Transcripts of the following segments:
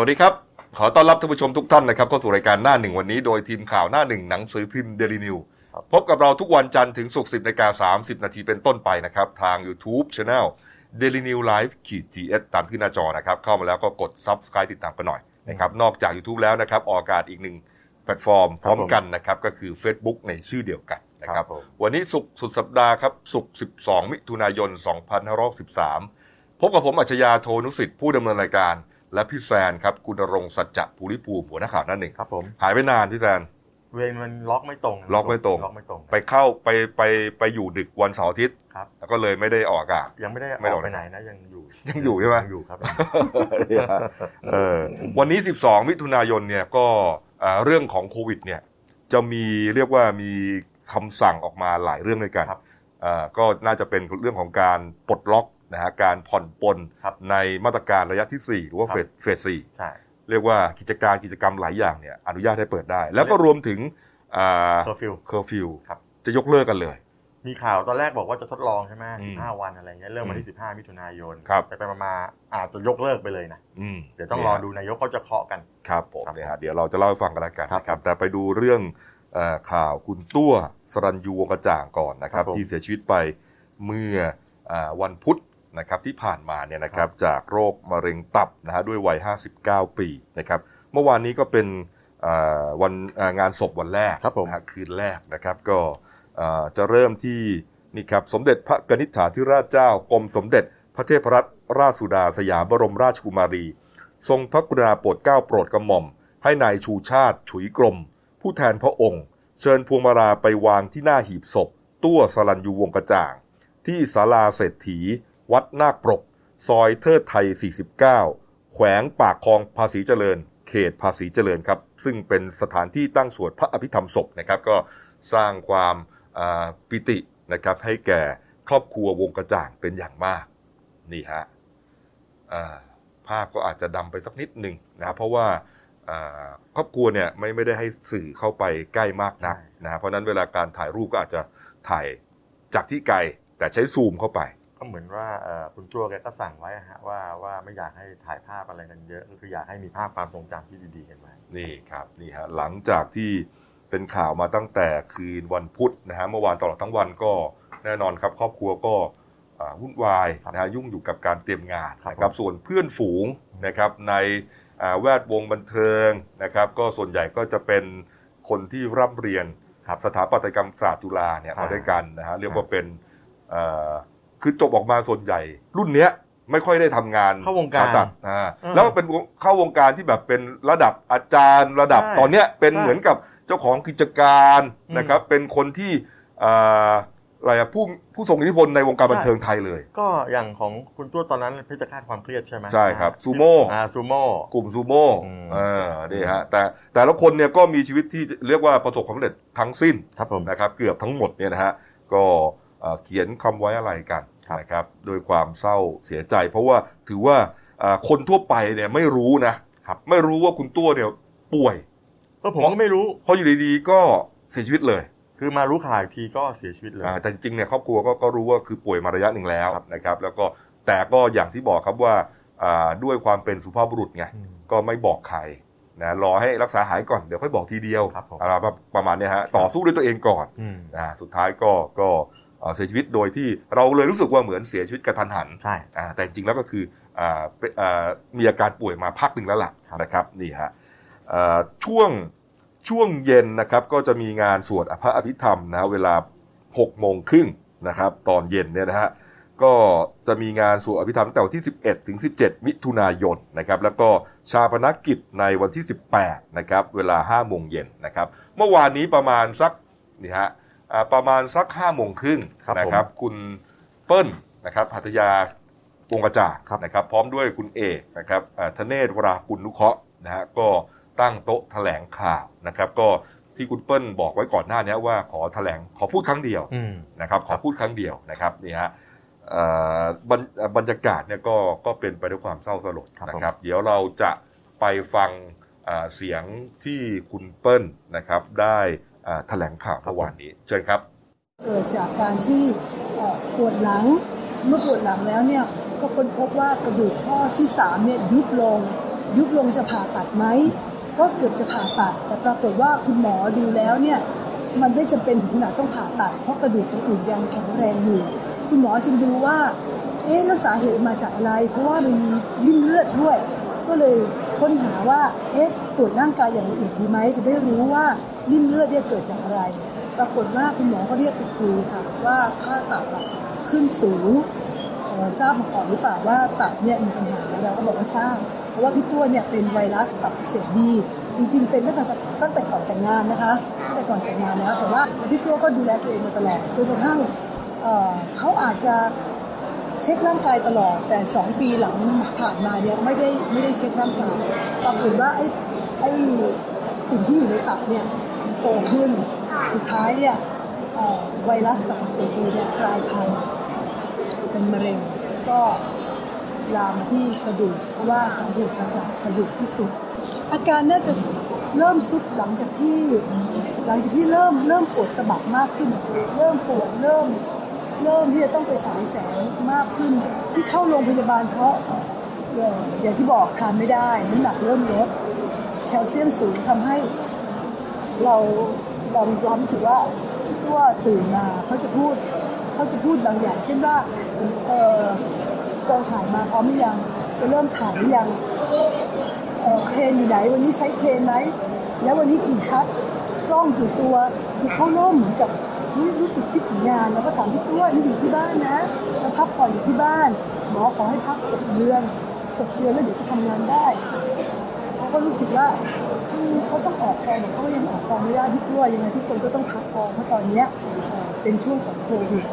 สวัสดีครับ ขอต้อนรับท่านผู้ชมทุกท่านนะครับเข้าสู่รายการหน้าหนึ่งวันนี้โดยทีมข่าวหน้าหนึ่งหนังสือพิมพ์เดลินิวพบกับเราทุกวันจันทร์ถึงศุกร์สิบนาฬิกาสามสิบนาทีเป็นต้นไปนะครับ ทาง YouTube Channel Dailynews Live ขีด GS ตามที่หน้าจอนะครับ เข้ามาแล้วก็กด Subscribe ติดตามกันหน่อยนะครับนอกจาก YouTube แล้วนะครับ ออกอากาศอีกหนึ่งแพลตฟอร์มพร้อมกันนะครับ ก็คือ Facebook ในชื่อเดียวกันนะครับผมวันนี้ศุกร์สุดสัปดาห์ครับศุกร์12 มิถุนายน 2513 พบกับผมอัจฉริยะโทนุสิทธิ์ผู้ดำเนินรายการ และพี่แซนครับคุณณรงค์สัจจะภูริภูมิหัวหน้าข่าวหนั่นหนึ่งครับผมหายไปนานพี่แซนเวรมันล็อกไม่ตรงล็อกไม่ตรง ล็อกไม่ตรง ไปเข้าไปไปไปอยู่ดึกวันเสาร์อาทิตย์ครับแล้วก็เลยไม่ได้ออกอากาศยังไม่ได้ไม่ออออกกไปไหนนะยังอยู่ยังอยู่ใช่ไหมยังอยู่ครับเออวันนี้ 12 มิถุนายนเนี่ยก็อ่าเรื่องของโควิดเนี่ยจะมีเรียกว่ามีคำสั่งออกมาหลายเรื่องด้วยกันครับอ่าก็น่าจะเป็นเรื่องของการปลดล็อก นะฮะการผ่อนปลนครับในมาตรการระยะที่ 4 หรือว่าครับเฟสเฟสสี่ใช่เรียกว่ากิจการกิจกรรมหลายอย่างเนี่ยอนุญาตให้เปิดได้ แล้วก็รวมถึงอ่าเคอร์ฟิวเคอร์ฟิวครับจะยกเลิกกันเลย มีข่าวตอนแรกบอกว่าจะทดลองใช่ไหมอืมสิบห้าวันอะไรเงี้ยเริ่มวันที่สิบห้ามิถุนายนครับไปไปๆมาๆอาจจะยกเลิกไปเลยนะอืมเดี๋ยวต้องรอดูนายกเขาจะเคาะกันครับผมครับเนี่ยฮะเดี๋ยวเราจะเล่าให้ฟังกันแล้วกันครับนะครับแต่ไปดูเรื่องเออข่าวคุณตัวสรัญยูวงกระจ่างก่อนนะครับครับผมที่เสียชีวิตไปเมื่ออาวันพุธ นะครับที่ผ่านมาเนี่ยนะครับจากโรคมะเร็งตับนะฮะด้วยวัย 59 ปีนะครับเมื่อวานนี้ก็เป็นอ่าวันอ่างานศพวันแรกครับผมนะฮะคืนแรกนะครับก็อ่าจะเริ่มที่นี่ครับสมเด็จพระกนิษฐาธิราชเจ้ากรมสมเด็จพระเทพรัตนราชสุดาสยามบรมราชกุมารี ทรงพระกรุณาโปรดเกล้าโปรดกระหม่อม ให้นายชูชาติฉุยกรม ผู้แทนพระองค์ เชิญพวงมาลาไปวางที่หน้าหีบศพ ตัวสลันยูวงกระจ่าง ที่ศาลาเศรษฐี วัดนาคปรก ซอยเทิดไทย 49 แขวงปากคลองภาษีเจริญ เขตภาษีเจริญครับ ซึ่งเป็นสถานที่ตั้งสวดพระอภิธรรมศพนะครับ ก็สร้างความปิตินะครับให้แก่ครอบครัววงกระจ่างเป็นอย่างมาก นี่ฮะภาพก็อาจจะดำไปสักนิดหนึ่งนะเพราะว่าครอบครัวเนี่ยไม่ไม่ได้ให้สื่อเข้าไปใกล้มากนักนะเพราะนั้นเวลาการถ่ายรูปก็อาจจะถ่ายจากที่ไกลแต่ใช้ซูมเข้าไป ก็เหมือนว่าเอ่อคุณจั่วแกก็สั่งไว้อะฮะว่าว่าไม่อยากให้ถ่ายภาพอะไรกันเยอะ ก็คืออยากให้มีภาพความทรงจำที่ดีๆกันไว้นี่ครับนี่ฮะหลังจากที่เป็นข่าวมาตั้งแต่คืนวันพุธนะฮะเมื่อวานตลอดทั้งวันก็แน่นอนครับ ครอบครัวก็อ่าวุ่นวายครับนะฮะยุ่งอยู่กับการเตรียมงานครับนะครับส่วนเพื่อนฝูงนะครับในอ่าแวดวงบันเทิงนะครับ ก็ส่วนใหญ่ก็จะเป็นคนที่ร่ำเรียนครับสถาปัตยกรรมศาสตร์จุฬาเนี่ยอ่ามมาด้วยกันนะฮะเรียกว่าเป็นเอ่อ คือจบออกมาส่วนใหญ่ รุ่นเนี้ยไม่ค่อยได้ทำงานเข้าวงการผ่ตัดอ่าอืมแล้วเป็นเข้าวงการที่แบบเป็นระดับอาจารย์ระดับใช่ตอนเนี้ยเป็นใช่เหมือนกับเจ้าของกิจการอืมนะครับ เป็นคนที่อ่าอะไรอะผู้ผู้ทรงอิทธิพลในวงการบันเทิงไทยเลย ก็อย่างของคุณตัวตอนนั้นเพชรฆาตความเครียดใช่ไหมใช่ครับซูโม่อ่าซูโม่กลุ่มซูโม่อืมเออนี่ฮะแต่แต่ละคนเนี่ยก็มีชีวิตที่เรียกว่าประสบความสำเร็จทั้งสิ้นครับผมนะครับ เกือบทั้งหมดเนี่ยนะฮะก็ เอ่อเขียนคำไว้อะไรกันครับนะครับโดยความเศร้าเสียใจ เพราะว่าถือว่าอ่าคนทั่วไปเนี่ยไม่รู้นะครับไม่รู้ว่าคุณตัวเนี่ยป่วยเออผมก็ไม่รู้เพราะอยู่ดีๆก็เสียชีวิตเลย คือมารู้ข่าวอีกทีก็เสียชีวิตเลยอ่าแต่จริงๆเนี่ยครอบครัวก็ก็รู้ว่าคือป่วยมาระยะหนึ่งแล้วครับนะครับ แล้วก็แต่ก็อย่างที่บอกครับว่าอ่าด้วยความเป็นสุภาพบุรุษไงอืมก็ไม่บอกใครนะรอให้รักษาหายก่อนเดี๋ยวค่อยบอกทีเดียวครับผมอะไรประมาณเนี้ยฮะต่อสู้ด้วยตัวเองก่อนอืมอ่าสุดท้ายก็ก็ เอ่อเสียชีวิตโดยที่เราเลยรู้สึกว่าเหมือนเสียชีวิตกระทันหันใช่อ่าแต่จริงๆแล้วก็คืออ่าเป็นอ่ามีอาการป่วยมาพักหนึ่งแล้วล่ะครับนะครับนี่ฮะอ่าช่วงช่วงเย็นนะครับก็จะมีงานสวดพระอภิธรรมนะเวลา6โมงครึ่งนะครับตอนเย็นเนี่ยนะฮะก็จะมีงานสวดอภิธรรมตั้งแต่วันที่ 11 ถึง 17 มิถุนายนนะครับแล้วก็ชาปนกิจในวันที่ 18นะครับเวลา5โมงเย็นนะครับเมื่อวานนี้ประมาณสักนี่ฮะอ่า ประมาณสัก5โมงครึ่งครับนะครับ คุณเปิ้ลนะครับหัตยาวงกระจ่างครับนะครับ พร้อมด้วยคุณเอกนะครับอ่าธเนศวรากุลนุเคราะห์นะฮะก็ตั้งโต๊ะแถลงข่าวนะครับ ก็ที่คุณเปิ้ลบอกไว้ก่อนหน้านี้ว่าขอแถลงขอพูดครั้งเดียวอืมนะครับ ขอพูดครั้งเดียวนะครับนี่ฮะเอ่อบรรเอ่อบรรยากาศเนี่ยก็ก็เป็นไปด้วยความเศร้าสลดครับนะครับ เดี๋ยวเราจะไปฟังอ่าเสียงที่คุณเปิ้ลนะครับได้อ่า แถลงข่าวเมื่อวานนี้เชิญครับ เกิดจากการที่เอ่อปวดหลังเมื่อปวดหลังแล้วเนี่ยก็ค้นพบว่ากระดูกข้อที่3เนี่ยยุบลง ยุบลงจะผ่าตัดไหมก็เกือบจะผ่าตัด แต่ปรากฏว่าคุณหมอดูแล้วเนี่ยมันไม่จำเป็นถึงขนาดต้องผ่าตัด เพราะกระดูกตรงอื่นยังแข็งแรงอยู่คุณหมอจึงดูว่าเอ๊ะแล้วสาเหตุมาจากอะไร เพราะว่ามันมีริ่มเลือดด้วย ก็เลยค้นหาว่าเอ๊ะตรวจร่างกายอย่างละเอียดดีไหมจะได้รู้ว่า ริ่มเลือดเนี่ยเกิดจากอะไร ปรากฏว่าคุณหมอก็เรียกไปคุยค่ะ ว่าค่าตับขึ้นสูงทราบมาก่อนหรือเปล่าว่าตับเนี่ยมีปัญหาเราก็บอกว่าทราบเพราะว่าพี่ตัวเนี่ยเป็นไวรัสตับอักเสบบีจริงๆเป็นตั้งแต่ตั้งแต่ก่อนแต่งงานนะคะตั้งแต่ก่อนแต่งงานแล้วแต่ว่าพี่ตัวก็ดูแลตัวเองมาตลอดจนกระทั่งเขาอาจจะเช็คร่างกายตลอด แต่ 2 ปีหลังผ่านมาเนี่ยไม่ได้ไม่ได้เช็คร่างกายปรากฏว่าไอ้ไอ้สิ่งที่อยู่ในตับเนี่ย โตขึ้น สุดท้ายเนี่ยไวรัสตับอักเสบเนี่ยกลายพันธุ์เป็นมะเร็งก็ลามาที่กระดูกเพราะว่าสาเหตุมาจากกระดูกที่สุด อาการน่าจะเริ่มสุดหลังจากที่หลังจากที่เริ่มเริ่มปวดสะบักมากขึ้น เริ่มปวดเริ่มเริ่มที่จะต้องไปฉายแสงมากขึ้น ที่เข้าโรงพยาบาลเพราะอย่างที่บอกทานไม่ได้น้ำหนักเริ่มลดแคลเซียมสูงทำให้ เราเรามีความรู้สึกว่าตัวตื่นมาเขาจะพูดเขาจะพูดบางอย่าง เช่นว่าเออกองถ่ายมาพร้อมหรือยังจะเริ่มถ่ายหรือยังเออเครนอยู่ไหน วันนี้ใช้เครนไหมแล้ววันนี้กี่คัดกล้องกี่ตัวคือเขาเริ่มเหมือนกับรู้สึกคิดถึงงานแล้วก็ถามพี่ตัวนี่อยู่ที่บ้านนะแล้วพักผ่อนอยู่ที่บ้าน หมอขอให้พักหกเดือนหกเดือนแล้วเดี๋ยวจะทำงานได้เขาก็รู้สึกว่า เขาต้องออกกองแต่เขาก็ยังออกกองไม่ได้พี่ตัวยังไงทุกคนก็ต้องพักกองเพราะตอนเนี้ยเอ่อเป็นช่วงของโควิด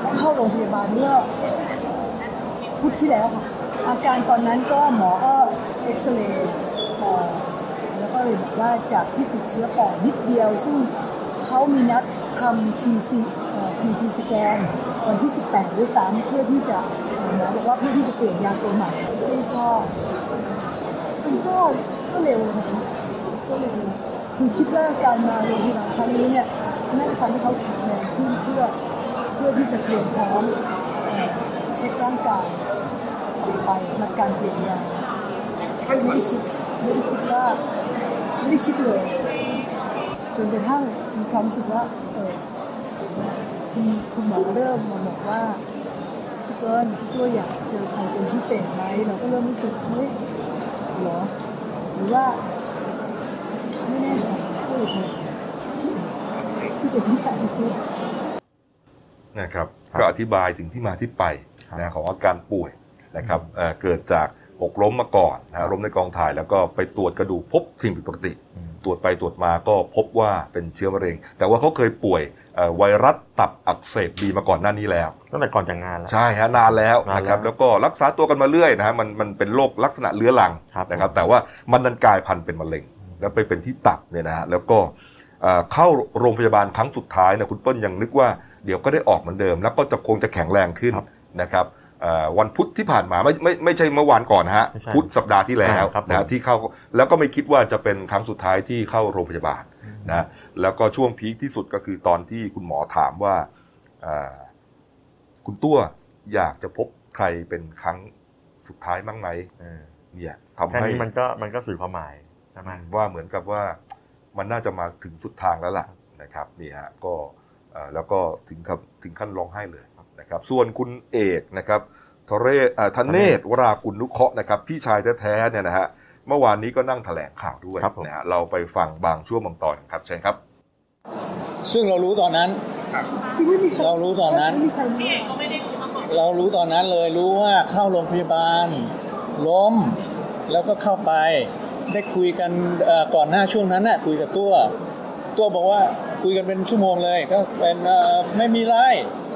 แล้วเข้าโรงพยาบาลเมื่อพุธที่แล้วค่ะอาการตอนนั้นก็หมอก็เอ็กซเรย์ปอดแล้วก็เลยบอกว่าจากที่ติดเชื้อปอดนิดเดียว ซึ่งเขามีนัดทำ TC เอ่อ CT สแกนวันที่ 18ด้วยซ้ำเพื่อที่จะเอ่อหมอบอกว่าเพื่อที่จะเปลี่ยนยาตัวใหม่นี่ก็มันก็ก็เร็วนะคะ คือคิดว่าการมาโรงพยาบาลครั้งนี้เนี่ยน่าจะทำให้เขาแข็งแรงขึ้นเพื่อเพื่อที่จะเตรียมพร้อมเช็คร่างกายต่อไปสำหรับการเปลี่ยนยาไม่ได้คิดไม่ได้คิดว่าไม่ได้คิดเลยจนกระทั่งมีความรู้สึกว่าเออคุณคุณหมอเริ่มมาบอกว่าพี่เปิ้ลพี่ตัวอยากเจอใครเป็นพิเศษไหมเราก็เริ่มรู้สึกเฮ้ยหรอหรือว่า ไม่แน่ใจพูดอีก ทีที่เป็นพี่ชายพี่ตัวนะครับครับก็อธิบายถึงที่มาที่ไปครับนะของอาการป่วยนะครับเอ่อเกิดจากหกล้มมาก่อนนะล้มในกองถ่ายแล้วก็ไปตรวจกระดูกพบสิ่งผิดปกติอืมตรวจไปตรวจมาก็พบว่าเป็นเชื้อมะเร็ง แต่ว่าเขาเคยป่วยเอ่อไวรัสตับอักเสบบีมาก่อนหน้านี้แล้วตั้งแต่ก่อนแต่งงานแล้วใช่ฮะนานแล้วนานแล้วนะครับแล้วก็รักษาตัวกันมาเรื่อยนะฮะมันมันเป็นโรคลักษณะเรื้อรังครับนะครับแต่ว่ามันดันกลายพันธุ์เป็นมะเร็ง แล้วไปเป็นที่ตับเนี่ยนะฮะแล้วก็เอ่อเข้าโรงพยาบาลครั้งสุดท้ายนะคุณเปิ้ลยังนึกว่าเดี๋ยวก็ได้ออกเหมือนเดิม แล้วก็จะคงจะแข็งแรงขึ้นครับนะครับเอ่อวันพุธที่ผ่านมาไม่ไม่ไม่ใช่เมื่อวานก่อนนะฮะไม่ใช่พุธสัปดาห์ที่แล้วอ่าครับผมนะฮะที่เข้าแล้วก็ไม่คิดว่าจะเป็นครั้งสุดท้ายที่เข้าโรงพยาบาลนะแล้วก็ช่วงพีคที่สุดก็คือตอนที่คุณหมอถามว่าอ่าคุณตัวอยากจะพบใครเป็นครั้งสุดท้ายมั้งไหมเออเนี่ยทำแค่ให้นี้มันก็มันก็สื่อความหมาย ใช่ไหมว่าเหมือนกับว่ามันน่าจะมาถึงสุดทางแล้วล่ะนะครับนี่ฮะก็เอ่อแล้วก็ถึงกับถึงขั้นร้องไห้เลยนะครับ ส่วนคุณเอกนะครับทเรศอ่าธเนศวรากุลนุเคราะห์นะครับ พี่ชายแท้ๆเนี่ยนะฮะเมื่อวานนี้ก็นั่งแถลงข่าวด้วยครับผมนะฮะเราไปฟังบางช่วงบางตอนครับเชิญครับ ซึ่งเรารู้ตอนนั้นจริงไม่มีใครเรารู้ตอนนั้นไม่มีใครรู้เรารู้ตอนนั้นเลยรู้ว่าเข้าโรงพยาบาลล้มแล้วก็เข้าไป ได้คุยกันก่อนหน้าช่วงนั้นน่ะคุยกับตัว ตัวบอกว่าคุยกันเป็นชั่วโมงเลยก็เป็นไม่มีไร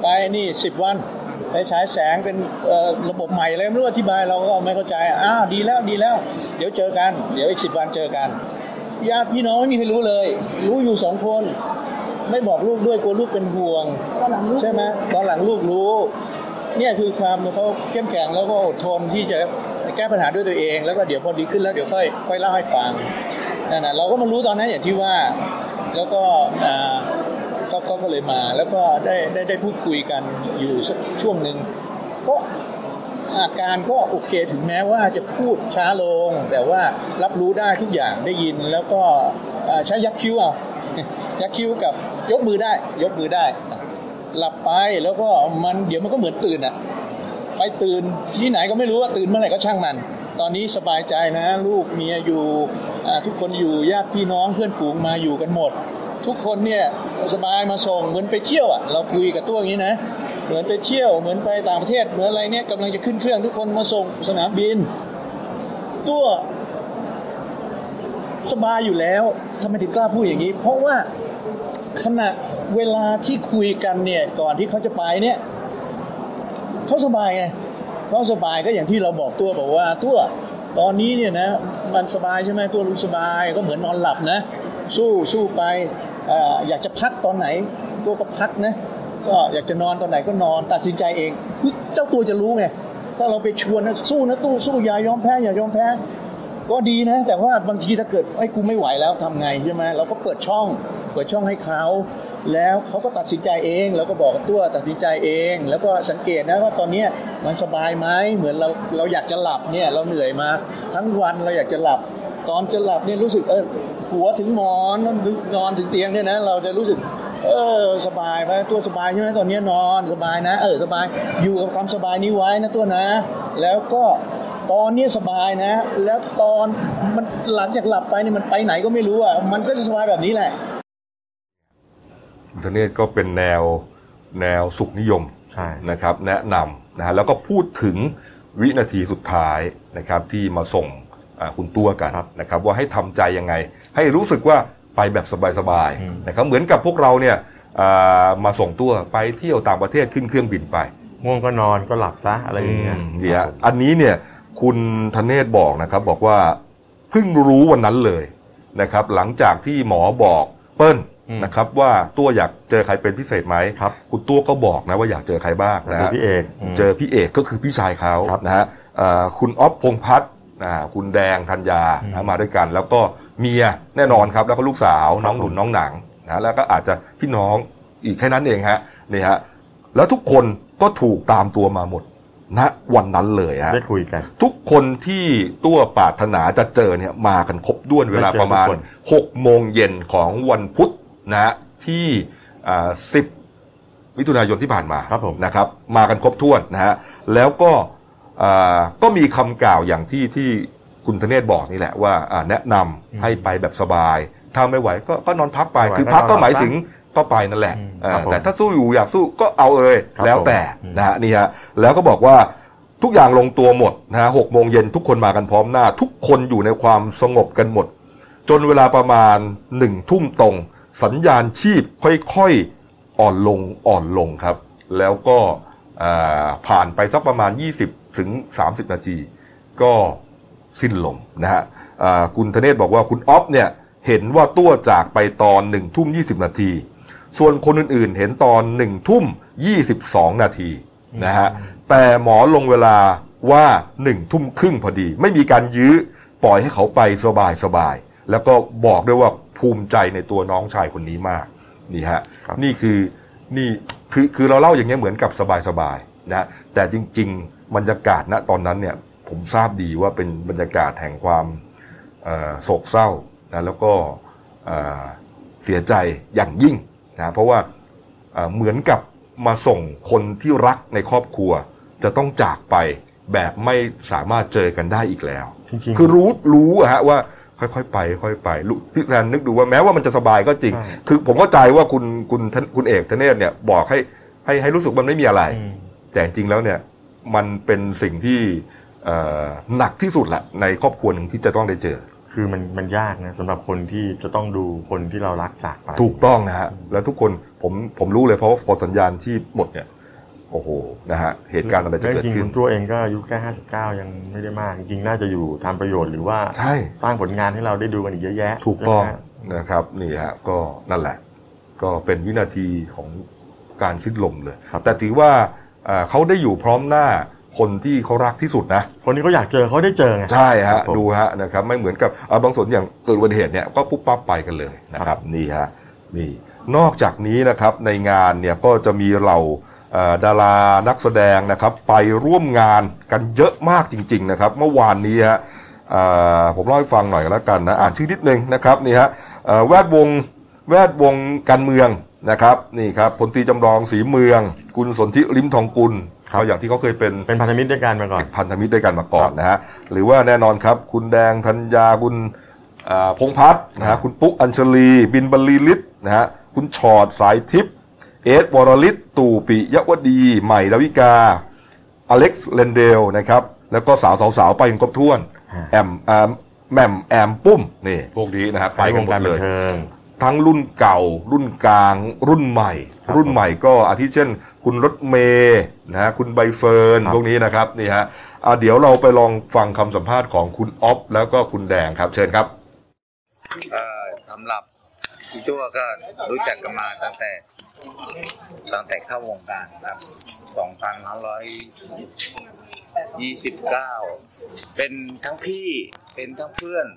ไปนี่สิบวันไปฉายแสงเป็นระบบใหม่อะไรไม่รู้อธิบายเราก็ไม่เข้าใจอ้าวดีแล้วดีแล้ว เดี๋ยวเจอกัน เดี๋ยวอีกสิบวันเจอกันญาติพี่น้องไม่มีใครรู้เลย รู้อยู่สองคน ไม่บอกลูกด้วยกลัวลูกเป็นห่วงใช่ไหมตอนหลังลูกรู้ เนี่ยคือความเขาเข้มแข็งแล้วก็อดทนที่จะ แก้ปัญหาด้วยตัวเอง แล้วก็เดี๋ยวพอดีขึ้นแล้วเดี๋ยวค่อยค่อยเล่าให้ฟังนั่นนะเราก็มารู้ตอนนั้นอย่างที่ว่า แล้วก็ก็ก็เลยมา แล้วก็ได้ได้ได้พูดคุยกันอยู่ช่วงหนึ่งก็อาการก็โอเคถึงแม้ว่าจะพูดช้าลง แต่ว่ารับรู้ได้ทุกอย่างได้ยิน แล้วก็ใช้ยักคิ้วเอายักคิ้วกับยกมือได้ ยกมือได้ หลับไปแล้วก็มันเดี๋ยวมันก็เหมือนตื่นอะ ไปตื่นที่ไหนก็ไม่รู้ว่าตื่นเมื่อไหร่ก็ช่างมัน ตอนนี้สบายใจนะ ลูกเมียอยู่ทุกคนอยู่ญาติพี่น้องเพื่อนฝูงมาอยู่กันหมด ทุกคนเนี่ยสบายมาส่งเหมือนไปเที่ยวอะเราคุยกับตัวอย่างนี้นะเหมือนไปเที่ยวเหมือนไปต่างประเทศเหมือนอะไรเนี่ยกำลังจะขึ้นเครื่องทุกคนมาส่งสนามบิน ตัวสบายอยู่แล้วทำไมถึงกล้าพูดอย่างนี้ เพราะว่าขณะเวลาที่คุยกันเนี่ยก่อนที่เขาจะไปเนี่ย เขาสบายไงเขาสบายก็อย่างที่เราบอกตัวบอกว่าตัวตอนนี้เนี่ยนะมันสบายใช่ไหมตัวรู้สบายก็เหมือนนอนหลับนะ สู้สู้ไปออยากจะพักตอนไหน ตัวก็พักนะก็อยากจะนอนตอนไหนก็นอนตัดสินใจเองคือเจ้าตัวจะรู้ไงถ้าเราไปชวนนะสู้นะตู้สู้อย่ายอมแพ้อย่ายอมแพ้ ก็ดีนะ แต่ว่าบางทีถ้าเกิดไอ้กูไม่ไหวแล้วทำไงใช่ไหมเราก็เปิดช่อง เปิดช่องให้เขา แล้วเขาก็ตัดสินใจเอง แล้วก็บอกตัวตัดสินใจเอง แล้วก็สังเกตนะว่าตอนเนี้มันสบายไหมเหมือนเราเราอยากจะหลับเนี่ยเราเหนื่อยมา ทั้งวันเราอยากจะหลับ ตอนจะหลับเนี่ยรู้สึกเออหัวถึงหมอนนอนถึงเตียงเนี่ยนะเราจะรู้สึกเออสบายไหมตัวสบายใช่ไหมตอนนี้นอนสบายนะ เออสบายอยู่กับความสบายนี้ไว้นะตัวนะ แล้วก็ตอนนี้สบายนะ แล้วตอนมันหลังจากหลับไปเนี่ยมันไปไหนก็ไม่รู้อะมันก็จะสบายแบบนี้แหละ อินเทอร์เน็ตก็เป็นแนวแนวสุขนิยมใช่นะครับ แนะนำนะฮะแล้วก็พูดถึงวินาทีสุดท้ายนะครับที่มาส่งอ่าคุณตัวกันครับนะครับว่าให้ทำใจยังไง ให้รู้สึกว่าไปแบบสบายอืมๆนะครับเหมือนกับพวกเราเนี่ยอ่ามาส่งตัวไปเที่ยวต่างประเทศขึ้นเครื่องบินไปง่วงก็นอนก็หลับซะอะไรอย่างเงี้ยมเนี่ยอันนี้เนี่ยคุณธเนศบอกนะครับบอกว่าเพิ่งรู้วันนั้นเลยนะครับ หลังจากที่หมอบอกเปิ้ลอืม นะครับว่าตัวอยากเจอใครเป็นพิเศษไหมครับคุณตัวก็บอกนะว่าอยากเจอใครบ้างนะคือฮะพี่เอกมเจอพี่เอกก็คือพี่ชายเขาครับนะฮะเอ่อคุณอ๊อฟพงษ์พัฒน์นะฮะคุณแดงธัญญาอืมนะมาด้วยกัน แล้วก็เมียแน่นอนครับ แล้วก็ลูกสาวครับน้องหนุนผมน้องหนังนะแล้วก็อาจจะพี่น้องอีกแค่นั้นเองฮะนี่ฮะแล้วทุกคนก็ถูกตามตัวมาหมดณวันนั้นเลยฮะได้คุยกัน ทุกคนที่ตัวปรารถนาจะเจอเนี่ยมากันครบด้วนเวลาได้เจอประมาณทุกคน6โมงเย็นของวันพุธ นะฮะที่อ่า10มิถุนายนที่ผ่านมาครับผมนะครับ มากันครบถ้วนนะฮะแล้วก็อ่าก็มีคำกล่าวอย่างที่ที่คุณธเนศบอกนี่แหละว่าอ่าแนะนำให้ไปแบบสบาย ถ้าไม่ไหวก็ก็นอนพักไปไม่ไหวคือพักก็ก็นอนหมายพักถึงก็ไปนั่นแหละอืมเออครับผมแต่ถ้าสู้อยู่อยากสู้ก็เอาเลยครับแล้วแต่ผมนะฮะนี่ฮะแล้วก็บอกว่าทุกอย่างลงตัวหมดนะฮะหกโมงเย็นทุกคนมากันพร้อมหน้า ทุกคนอยู่ในความสงบกันหมด จนเวลาประมาณหนึ่งทุ่มตรง สัญญาณชีพค่อยๆอ่อนลงอ่อนลงครับ แล้วก็ผ่านไปสักประมาณ 20 ถึง 30 นาที ก็สิ้นลมนะฮะคุณธเนศบอกว่าคุณอ๊อฟเนี่ยเห็นว่าตัวจากไปตอนหนึ่งทุ่ม20 นาที ส่วนคนอื่นๆเห็นตอนหนึ่งทุ่ม22 นาทีนะฮะแต่หมอลงเวลาว่าหนึ่งทุ่มครึ่งพอดี ไม่มีการยื้อปล่อยให้เขาไปสบายสบายๆแล้วก็บอกด้วยว่า ภูมิใจในตัวน้องชายคนนี้มากนี่ฮะครับนี่คือนี่คือคือเราเล่าอย่างเงี้ยเหมือนกับสบายสบายๆนะแต่จริง ๆ บรรยากาศณตอนนั้นเนี่ยผมทราบดีว่าเป็นบรรยากาศแห่งความเอ่อโศกเศร้านะแล้วก็เอ่อเสียใจอย่างยิ่งนะเพราะว่าเอ่อเหมือนกับมาส่งคนที่รักในครอบครัว จะต้องจากไปแบบไม่สามารถเจอกันได้อีกแล้วจริงๆคือรู้รู้อะฮะว่า ค่อยๆไป ค่อยๆไปรู้พี่แซนนึกดูว่าแม้ว่ามันจะสบายก็จริงใช่คือผมเข้าใจว่าคุณคุณท่านคุณเอกธเนศเนี่ยบอกให้ให้ให้รู้สึกมันไม่มีอะไรอืมแต่จริงๆแล้วเนี่ยมันเป็นสิ่งที่เอ่อหนักที่สุดแหละในครอบครัวหนึ่งที่จะต้องได้เจอ คือมันมันยากนะสำหรับคนที่จะต้องดูคนที่เรารักจากไปถูกต้องนะฮะแล้วทุกคนผมผมรู้เลยเพราะว่าพอสัญญาณที่หมดเนี่ย โอ้โหนะฮะเหตุการณ์อะไรจะเกิดจริงๆขึ้คุนณตัวเองก็อายุแค่ห้าสิบเก้ายังไม่ได้มาก จริงๆน่าจะอยู่ทำประโยชน์หรือว่าใช่สร้างผลงานให้เราได้ดูกันอีกเยอะแยะ ถูกต้องใช่ไหมฮะนะครับนี่ฮะก็นั่นแหละ ก็เป็นวินาทีของการสิ้นลมเลยครับแต่ถือว่าอ่าเขาได้อยู่พร้อมหน้าคนที่เขารักที่สุดนะ คนที่เขาอยากเจอเขาได้เจอไง ใช่ครัฮะบผมดูฮะนะครับไม่เหมือนกับอ่าบางส่วนอย่างเกิดอุบัติเหตุเนี่ยก็ปุ๊บปั๊บไปกันเลยนะครับนี่ฮะนี่นอกจากนี้นะครับในงานเนี่ยก็จะมีเราเอ่อ ดารานักแสดงนะครับไปร่วมงานกันเยอะมากจริง ๆ นะครับ เมื่อวานนี้ฮะเอ่อผมเล่าให้ฟังหน่อยกันแล้วกันนะอ่านชื่อนิดนึงนะครับนี่ฮะเอ่อแวดวงแวดวงการเมืองนะครับนี่ครับพลตรีจำลองศรีเมือง คุณสนธิริมทองกุลครับก็อย่างที่เขาเคยเป็นเป็นพันธมิตรด้วยกันมาก่อนพันธมิตรด้วยกันมาก่อนนะฮะหรือว่าแน่นอนครับ คุณแดงธัญญาคุณอ่าพงษ์พัฒน์นะฮะคุณปุ๊กอัญชลี บินบรรลีลิศนะฮะคุณชอดสายทิพย์ เอสวรลิศตู่ปิยวดี ใหม่ดาวิกา อเล็กซ์เลนเดลนะครับ แล้วก็สาวสาวๆไปกันครบถ้วนฮะแอมแอมแหม่มแอมปุ้มนี่พวกนี้นะฮะไปไปกัวนงหมกาดรเลบันยเทิงทั้งรุ่นเก่า รุ่นกลาง รุ่นใหม่ครับรุ่นใหม่ก็อาทิเช่น คุณรถเมย์นะฮะคุณใบเฟิร์นครับพวกนี้นะครับนี่ฮะอะเดี๋ยวเราไปลองฟังคำสัมภาษณ์ของคุณอ๊อฟแล้วก็คุณแดงครับ เชิญครับเอ่อสำหรับพี่ตัวก็รู้จักกันมาตั้งแต่ ตั้งแต่เข้าวงการครับ2529 เป็นทั้งพี่เป็นทั้งเพื่อน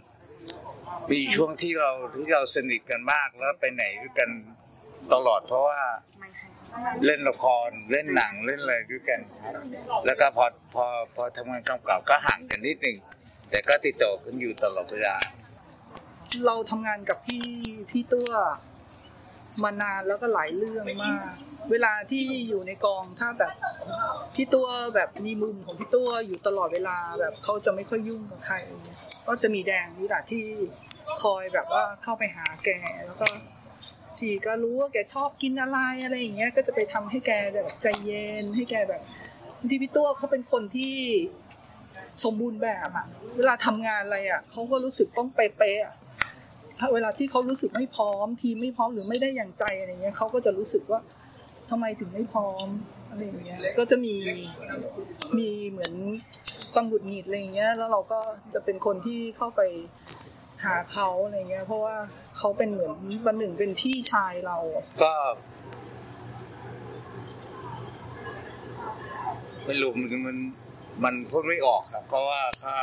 มีช่วงที่เราที่เราสนิทกันมากแล้วไปไหนด้วยกันตลอดเพราะว่าเล่นละครเล่นหนังเล่นอะไรด้วยกันครับแล้วก็พอพอพอทำงานกำกับก็ห่างกันนิดหนึ่งแต่ก็ติดต่อกันอยู่ตลอดเวลา เราทำงานกับพี่พี่ตัว มานานแล้วก็หลายเรื่องมาก เวลาที่อยู่ในกองถ้าแบบพี่ตัวแบบมีมุมของพี่ตัวอยู่ตลอดเวลาแบบเขาจะไม่ค่อยยุ่งกับใคร ก็จะมีแดงนี่แหละที่คอยแบบว่าเข้าไปหาแกแล้วก็ทีก็รู้ว่าแกชอบกินอะไรอะไรอย่างเงี้ย ก็จะไปทำให้แกแบบใจเย็นให้แกแบบบางทีพี่ตัวเขาเป็นคนที่สมบูรณ์แบบอะเวลาทำงานอะไรอะเขาก็รู้สึกต้องเป๊ะๆอะ ถ้าเวลาที่เขารู้สึกไม่พร้อม ทีมไม่พร้อมหรือไม่ได้อย่างใจอะไรเงี้ยเขาก็จะรู้สึกว่าทำไมถึงไม่พร้อมอะไรอย่างเงี้ยก็จะมีมีเหมือนความหงุดหงิดอะไรอย่างเงี้ยแล้วเราก็จะเป็นคนที่เข้าไปหาเขาอะไรเงี้ย เพราะว่าเขาเป็นเหมือนวันหนึ่งเป็นพี่ชายเรา ก็ไม่รู้มันมันมันพูดไม่ออกครับเพราะว่าถ้า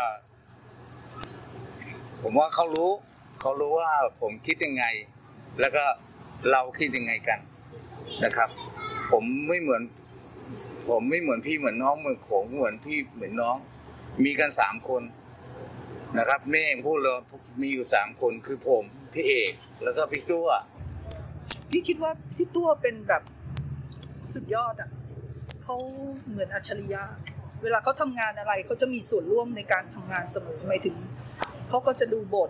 ผมว่าเขารู้ เขารู้ว่าผมคิดยังไง แล้วก็เราคิดยังไงกันนะครับ ผมไม่เหมือน ผมไม่เหมือนพี่เหมือนน้องเหมือนผมเหมือนพี่เหมือนน้อง มีกันสามคนนะครับแม่เองพูดเลยมีอยู่สามคนคือผมพี่เอกแล้วก็พี่ตัวพี่คิดว่าพี่ตัวเป็นแบบสุดยอดอะเขาเหมือนอัจฉริยะ เวลาเขาทำงานอะไรเขาจะมีส่วนร่วมในการทำงานเสมอหมายถึงเขาก็จะดูบท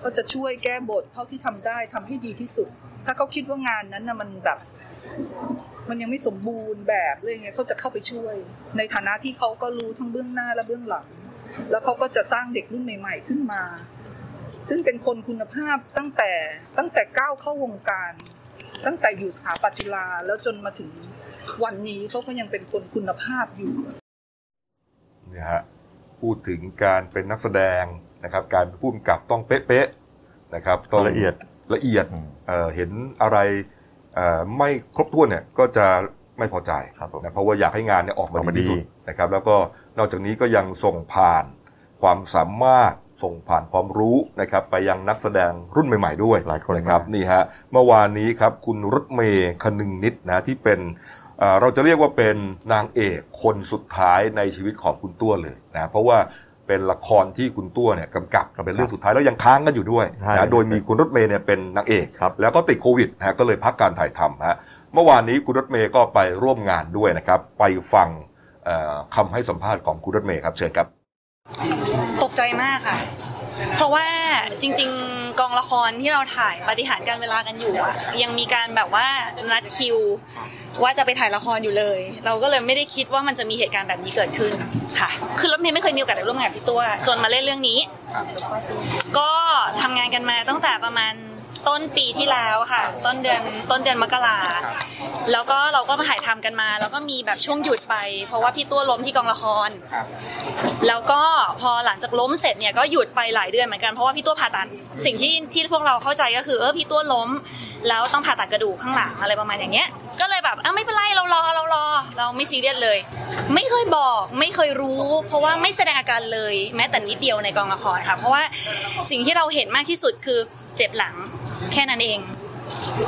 เขาจะช่วยแก้บทเท่าที่ทำได้ทำให้ดีที่สุด ถ้าเขาคิดว่างานนั้นนะมันแบบมันยังไม่สมบูรณ์แบบเลยไงเขาจะเข้าไปช่วย ในฐานะที่เขาก็รู้ทั้งเบื้องหน้าและเบื้องหลัง แล้วเขาก็จะสร้างเด็กรุ่นใหม่ ๆ ขึ้นมา ซึ่งเป็นคนคุณภาพตั้งแต่ตั้งแต่ก้าวเข้าวงการ ตั้งแต่อยู่สถาปัตจุฬาแล้วจนมาถึงวันนี้เขาก็ยังเป็นคนคุณภาพอยู่เนี่ยฮะพูดถึงการเป็นนักแสดง นะครับการเป็นผู้กำกับต้องเป๊ะๆนะครับต้องละเอียดละเอียดอืมเอ่อเห็นอะไรเอ่อไม่ครบถ้วนเนี่ยก็จะไม่พอใจครับผมนะเพราะว่าอยากให้งานเนี่ยออกมาออกมาดีที่สุดดีนะครับแล้วก็นอกจากนี้ก็ยังส่งผ่านความสามารถส่งผ่านความรู้นะครับไปยังนักแสดงรุ่นใหม่ ๆ ด้วยหลายคนนะครับมากนี่ฮะเมื่อวานนี้ครับคุณรถเมย์คนึงนิดนะที่เป็นเอ่อเราจะเรียกว่าเป็นนางเอกคนสุดท้ายในชีวิตของคุณตัวเลยนะเพราะว่า เป็นละครที่คุณตัวเนี่ยกำกับเป็นเรื่องสุดท้ายแล้วยังค้างกันอยู่ด้วยใช่นะโดยมีคุณรถเมย์เนี่ยเป็นนางเอกครับแล้วก็ติดโควิดนะฮะก็เลยพักการถ่ายทำฮะเมื่อวานนี้คุณรถเมย์ก็ไปร่วมงานด้วยนะครับ ไปฟังเอ่อคำให้สัมภาษณ์ของคุณรถเมย์ครับเชิญครับตก ใจมากค่ะ เพราะว่าจริง ๆ กองละครที่เราถ่ายปฏิหารการเวลากันอยู่อะยังมีการแบบว่านัดคิว ว่าจะไปถ่ายละครอยู่เลย เราก็เลยไม่ได้คิดว่ามันจะมีเหตุการณ์แบบนี้เกิดขึ้นค่ะ คือรถเมย์ไม่เคยมีโอกาสได้ร่วมงานกับพี่ตัวจนมาเล่นเรื่องนี้ ก็ทำงานกันมาตั้งแต่ประมาณ ต้นปีที่แล้วค่ะ ต้นเดือนต้นเดือนมกราแล้วก็เราก็มาถ่ายทำกันมา แล้วก็มีแบบช่วงหยุดไป เพราะว่าพี่ตัวล้มที่กองละคร แล้วก็พอหลังจากล้มเสร็จเนี่ยก็หยุดไปหลายเดือนเหมือนกันเพราะว่าพี่ตัวผ่าตัดสิ่งที่ที่พวกเราเข้าใจก็คือเออพี่ตัวล้ม แล้วต้องผ่าตัดกระดูกข้างหลังอะไรประมาณอย่างเงี้ย ก็เลยแบบอะไม่เป็นไรเรารอเรารอ เราไม่ซีเรียสเลย ไม่เคยบอกไม่เคยรู้ เพราะว่าไม่แสดงอาการเลย แม้แต่นิดเดียวในกองละครค่ะ เพราะว่าสิ่งที่เราเห็นมากที่สุดคือเจ็บหลังแค่นั้นเอง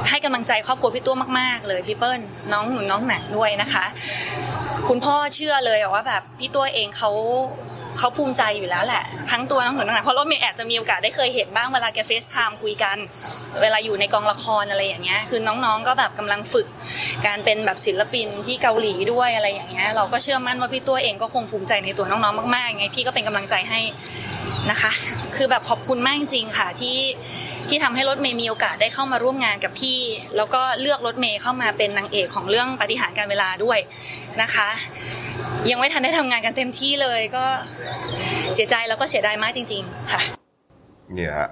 ให้กำลังใจครอบครัวพี่ตัวมาก ๆ เลยพี่เปิ้ลน้องหนุนน้องหนังด้วยนะคะ คุณพ่อเชื่อเลยว่าแบบพี่ตัวเองเขา เขาภูมิใจอยู่แล้วแหละ ทั้งตัวน้องหนุนน้งหนาเพราะรถเมย์แอบจะมีโอกาสได้เคยเห็นบ้างเวลาแกเฟซไทม์คุยกัน เวลาอยู่ในกองละครอะไรอย่างเงี้ยคือน้องๆก็แบบกำลังฝึก การเป็นแบบศิลปินที่เกาหลีด้วยอะไรอย่างเงี้ยเราก็เชื่อมั่นว่าพี่ตัวเองก็คงภูมิใจในตัวน้องๆมากๆไงพี่ก็เป็นกำลังใจให้นะคะ คือแบบขอบคุณมากจริงๆค่ะที่ ที่ทำให้รถเมย์มีโอกาสได้เข้ามาร่วมงานกับพี่ แล้วก็เลือกรถเมย์เข้ามาเป็นนางเอกของเรื่องปฏิหารการเวลาด้วยนะคะ ยังไม่ทันได้ทำงานกันเต็มที่เลยก็เสียใจแล้วก็เสียดายมากจริง ๆ ค่ะเนี่ยฮะ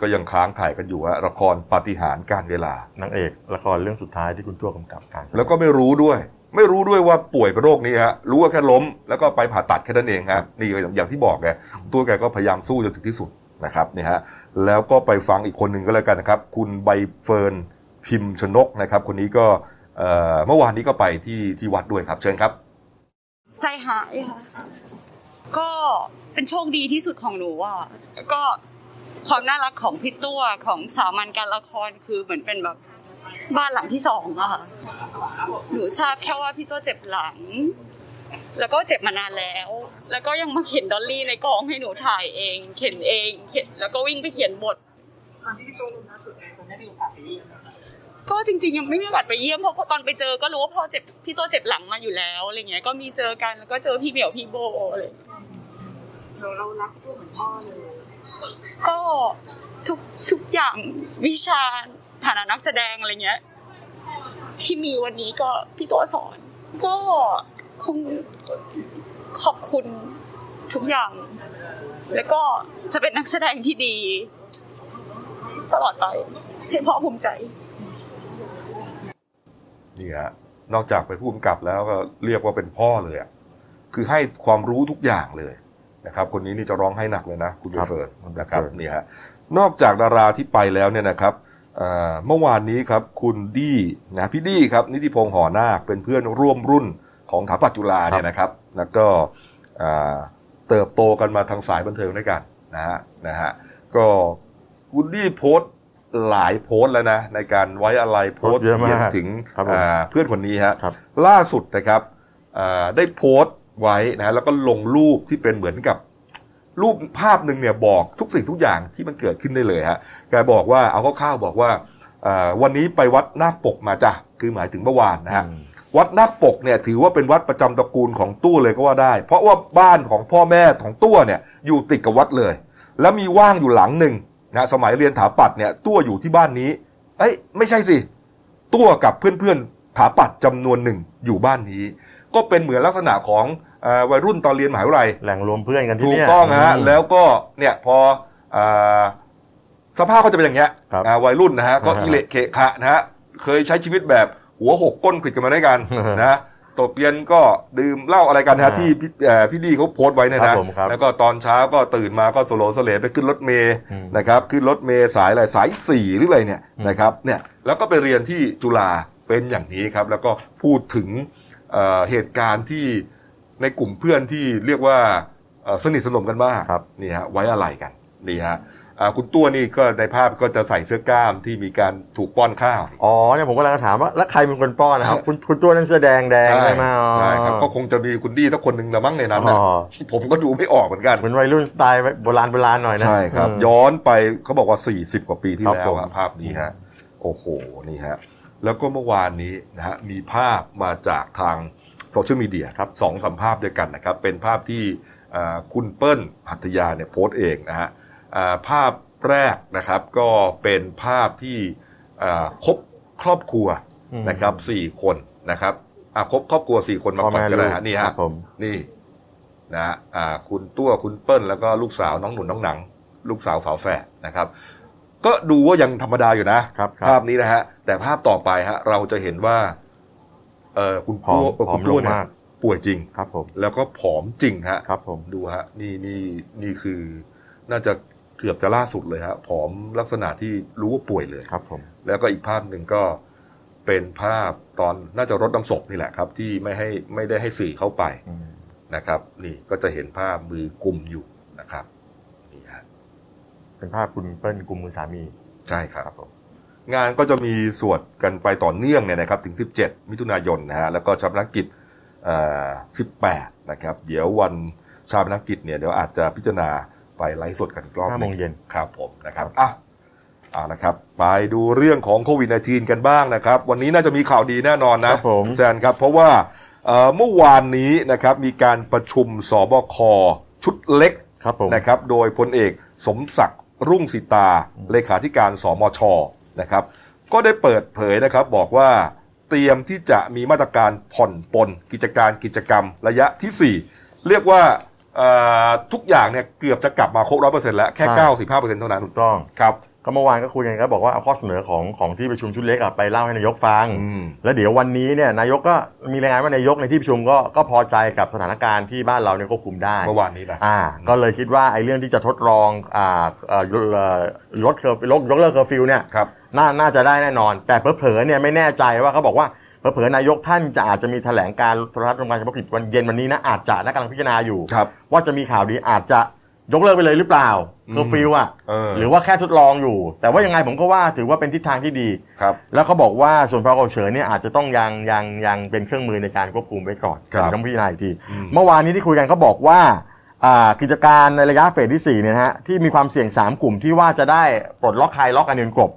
ก็ยังค้างถ่ายกันอยู่ฮะละครปฏิหารการเวลานางเอกละครเรื่องสุดท้ายที่คุณตัวกำกับการแล้วก็ไม่รู้ด้วย ไม่รู้ด้วยว่าป่วยเป็นโรคนี้ฮะรู้ว่าแค่ล้ม แล้วก็ไปผ่าตัดแค่นั้นเองฮะนี่อย่างที่บอกไงตัวแกก็พยายามสู้จนถึงที่สุดนะครับเนี่ยฮะ แล้วก็ไปฟังอีกคนหนึ่งก็แล้วกันนะครับ คุณใบเฟิร์นพิมพ์ชนกนะครับ คนนี้ก็เมื่อวานนี้ก็ไปที่ที่วัดด้วยครับ เชิญครับ ใจหายค่ะ ก็เป็นโชคดีที่สุดของหนูอะก็ความน่ารักของพี่ตัวของสามัญการละครคือเหมือนเป็นแบบบ้านหลังที่สองอะค่ะ หนูทราบแค่ว่าพี่ตัวเจ็บหลัง แล้วก็เจ็บมานานแล้ว แล้วก็ยังมาเขียนดอลลี่ในกองให้หนูถ่ายเอง เขียนเองเขียนแล้วก็วิ่งไปเขียนบทก็จริงๆยังไม่มีโอกาสไปเยี่ยมเพราะตอนไปเจอก็รู้ว่าพ่อเจ็บพี่ตัวเจ็บหลังมาอยู่แล้วอะไรเงี้ยก็มีเจอกันแล้วก็เจอพี่เหมียวพี่โบอะไรเงี้ยเราเรารักตัวเหมือนพ่อเลยก็ทุกทุกอย่างวิชาฐานะนักแสดงอะไรเงี้ยที่มีวันนี้ก็พี่ตัวสอน ก็ คงขอบคุณทุกอย่าง แล้วก็จะเป็นนักแสดงที่ดี ตลอดไป ให้พ่อภูมิใจ นี่ฮะนอกจากเป็นผู้กำกับแล้วก็เรียกว่าเป็นพ่อเลยอะคือให้ความรู้ทุกอย่างเลยนะครับ คนนี้นี่จะร้องไห้หนักเลยนะ คุณใบเฟิร์นนะครับนี่ฮะนอกจากดาราที่ไปแล้วเนี่ยนะครับเอ่อเมื่อวานนี้ครับคุณดี้นะพี่ดี้ครับนิติพงษ์หอนาคเป็นเพื่อนร่วมรุ่น ของถาปัตย์จุฬาเนี่ยนะครับ แล้วก็อ่าเติบโตกันมาทางสายบันเทิงด้วยกันนะฮะนะฮะก็คุณดี้โพสต์หลายโพสต์แล้วนะ ในการไว้อะไรโพสต์เยอะมากขีนถึงครับผมอ่าเพื่อนคนนี้ฮะครับล่าสุดนะครับอ่าได้โพสต์ไว้นะแล้วก็ลงรูปที่เป็นเหมือนกับรูปภาพหนึ่งเนี่ยบอกทุกสิ่งทุกอย่างที่มันเกิดขึ้นได้เลยฮะแกบอกว่าเอาคร่าวๆบอกว่าอ่าวันนี้ไปวัดนาคปกมาจ้ะคือหมายถึงเมื่อวานนะฮะ วัดนาคปกเนี่ยถือว่าเป็นวัดประจำตระกูลของตู้เลยก็ว่าได้ เพราะว่าบ้านของพ่อแม่ของตู้เนี่ยอยู่ติดกับวัดเลย แล้วมีว่างอยู่หลังหนึ่งนะสมัยเรียนถาปัดเนี่ยตู้อยู่ที่บ้านนี้ เอ้ยไม่ใช่สิตู้กับเพื่อนๆถาปัดจำนวนหนึ่งอยู่บ้านนี้ ก็เป็นเหมือนลักษณะของเออวัยรุ่นตอนเรียนมหาวิทยาลัยแหล่งรวมเพื่อนกันที่ถูกเนี่ยต้องฮะมแล้วก็เนี่ยพออาสภาพก็จะเป็นอย่างเงี้ยครับอ่าวัยรุ่นนะฮะก็อ่าฮะอิเละเขะขะนะฮะเคยใช้ชีวิตแบบ หัวหกก้นขวิดกันมาด้วยกันนะฮะตกเย็นก็ดื่มเหล้าอะไรกันนะฮะอ่าที่พี่เอ่อพี่ดีเขาโพสต์ไว้เนี่ยครันะบผมครับแล้วก็ตอนเช้าก็ตื่นมาก็สโลสเลไปขึ้นรถเมย์อืมนะครับขึ้นรถเมย์สายอะไรสายสี่หรืออะไรเนี่ยอืมนะครับเนี่ยแล้วก็ไปเรียนที่จุฬาเป็นอย่างนี้ครับ แล้วก็พูดถึงเอ่อเหตุการณ์ที่ในกลุ่มเพื่อนที่เรียกว่าเอ่อสนิทสนมกันมากครับนี่ฮะไว้อะไรกันนี่ฮะอ่า คุณตัวนี่ก็ในภาพก็จะใส่เสื้อกล้ามที่มีการถูกป้อนข้าว อ๋อเนี่ยผมกำลังจะถามว่าแล้วใครเป็นคนป้อนนะครับ คุณคุณตัวนั้นเสื้อแดงแดงใช่ไหมอ๋อใช่ครับก็คงจะมีคุณดี้สักคนหนึ่งละมั้งในนั้นนะอ๋อผมก็ดูไม่ออกเหมือนกันเหมือนวัยรุ่นสไตล์โบราณโบราณหน่อยนะใช่ครับอืมย้อนไปเขาบอกว่า 40 กว่าปีที่ครับแล้วผมอะภาพนี้ฮะโอ้โหนี่ฮะแล้วก็เมื่อวานนี้นะฮะมีภาพมาจากทางโซเชียลมีเดียครับสองสามภาพด้วยกันนะครับเป็นภาพที่อ่าคุณเปิ้ลหัตถยาเนี่ยโพสต์เองนะฮะอ่า ภาพแรกนะครับก็เป็นภาพที่อ่าครบครอบครัวอืมนะครับสี่คนนะครับอ่าครบครอบครัวสี่คนมาพ่อก่อแม่นก็ได้ลูกฮะนี่ครัฮะบผมนี่นะฮะอ่าคุณตัวคุณเปิ้ลแล้วก็ลูกสาวน้องหนุนน้องหนัง ลูกสาวฝาแฝดนะครับ ก็ดูว่ายังธรรมดาอยู่นะครับครับภาพนี้นะฮะแต่ภาพต่อไปฮะเราจะเห็นว่าเออคุณผอมตัวเอ่อผอคุมณตัวลงเนี่ยมากป่วยจริงครับผมแล้วก็ผอมจริงฮะครับผมดูฮะนี่นี่นี่คือน่าจะ เกือบจะล่าสุดเลยฮะผอมลักษณะที่รู้ว่าป่วยเลยครับผมแล้วก็อีกภาพหนึ่งก็เป็นภาพตอนน่าจะรดน้ำศพนี่แหละครับ ที่ไม่ให้ไม่ได้ให้สื่อเข้าไปอืมนะครับ นี่ก็จะเห็นภาพมือกุมอยู่นะครับนี่ฮะเป็นภาพคุณเปิ้ลกุมมือสามีใช่ครับครับผมงานก็จะมีสวดกันไปต่อเนื่องเนี่ยนะครับ ถึง 17 มิถุนายนนะฮะแล้วก็ชาปนกิจเอ่อ18 นะครับ เดี๋ยววันชาปนกิจเนี่ยเดี๋ยวอาจจะพิจารณา ไปไลฟ์สดกันอีกรอบหห้านึ่โมงเย็นครับผมนะครับอะเอาละครับ ไปดูเรื่องของโควิด -19 กันบ้างนะครับ วันนี้น่าจะมีข่าวดีแน่นอนนะครับผมแซนครับ เพราะว่าเอ่อเมื่อวานนี้นะครับมีการประชุมสบคชุดเล็กครับผมนะครับ โดยพลเอกสมศักดิ์รุ่งสิตา เลขาธิการสมชนะครับ ก็ได้เปิดเผยนะครับบอกว่าเตรียมที่จะมีมาตรการผ่อนปลนกิจการกิจกรรมระยะที่ 4 เรียกว่าเอ่อ ทุกอย่างเนี่ยเกือบจะกลับมาครบร้อยเปอร์เซ็นต์แล้ว แค่ใช่เก้าสิบห้าเปอร์เซ็นต์เท่านั้นถูกต้องครับก็เมื่อวานก็คุยกันก็บอกว่าเอาข้อเสนอของของที่ประชุมชุดเล็กอะไปเล่าให้นายกฟังอืมแล้วเดี๋ยววันนี้เนี่ยนายกก็มีรายงานว่านายกในที่ประชุมก็ก็พอใจกับสถานการณ์ที่บ้านเราเนี่ยควบคุมได้เมื่อวานนี้นะอ่าก็เลยคิดว่าไอ้เรื่องที่จะทดลองอ่าเอ่อเอ่อลดเคอร์ลดยกเลิกเคอร์ฟิวเนี่ยครับน่าน่าจะได้แน่นอน แต่เผลอๆเนี่ยไม่แน่ใจว่าเขาบอกว่า เผลอๆนายกท่านจะอาจจะมีแถลงการณ์โทรทัศน์รายการเฉพาะกิจวันเย็นวันนี้นะอาจจะนะกำลังพิจารณาอยู่ครับว่าจะมีข่าวดีอาจจะยกเลิกไปเลยหรือเปล่าอืมเคอร์ฟิวอะเออหรือว่าแค่ทดลองอยู่ แต่ว่ายังไงผมก็ว่าถือว่าเป็นทิศทางที่ดีครับแล้วเขาบอกว่าส่วนพรกฉุกเฉินเนี่ยอาจจะต้องยังยังยังเป็นเครื่องมือในการควบคุมไว้ก่อนครับต้องพิจารณาอีกทีอืมเมื่อวานนี้ที่คุยกันเขาบอกว่าอ่ากิจการในระยะเฟสที่4เนี่ยนะฮะที่มีความเสี่ยง 3 กลุ่มที่ว่าจะได้ปลดล็อกคลายล็อกกันเงินกลบ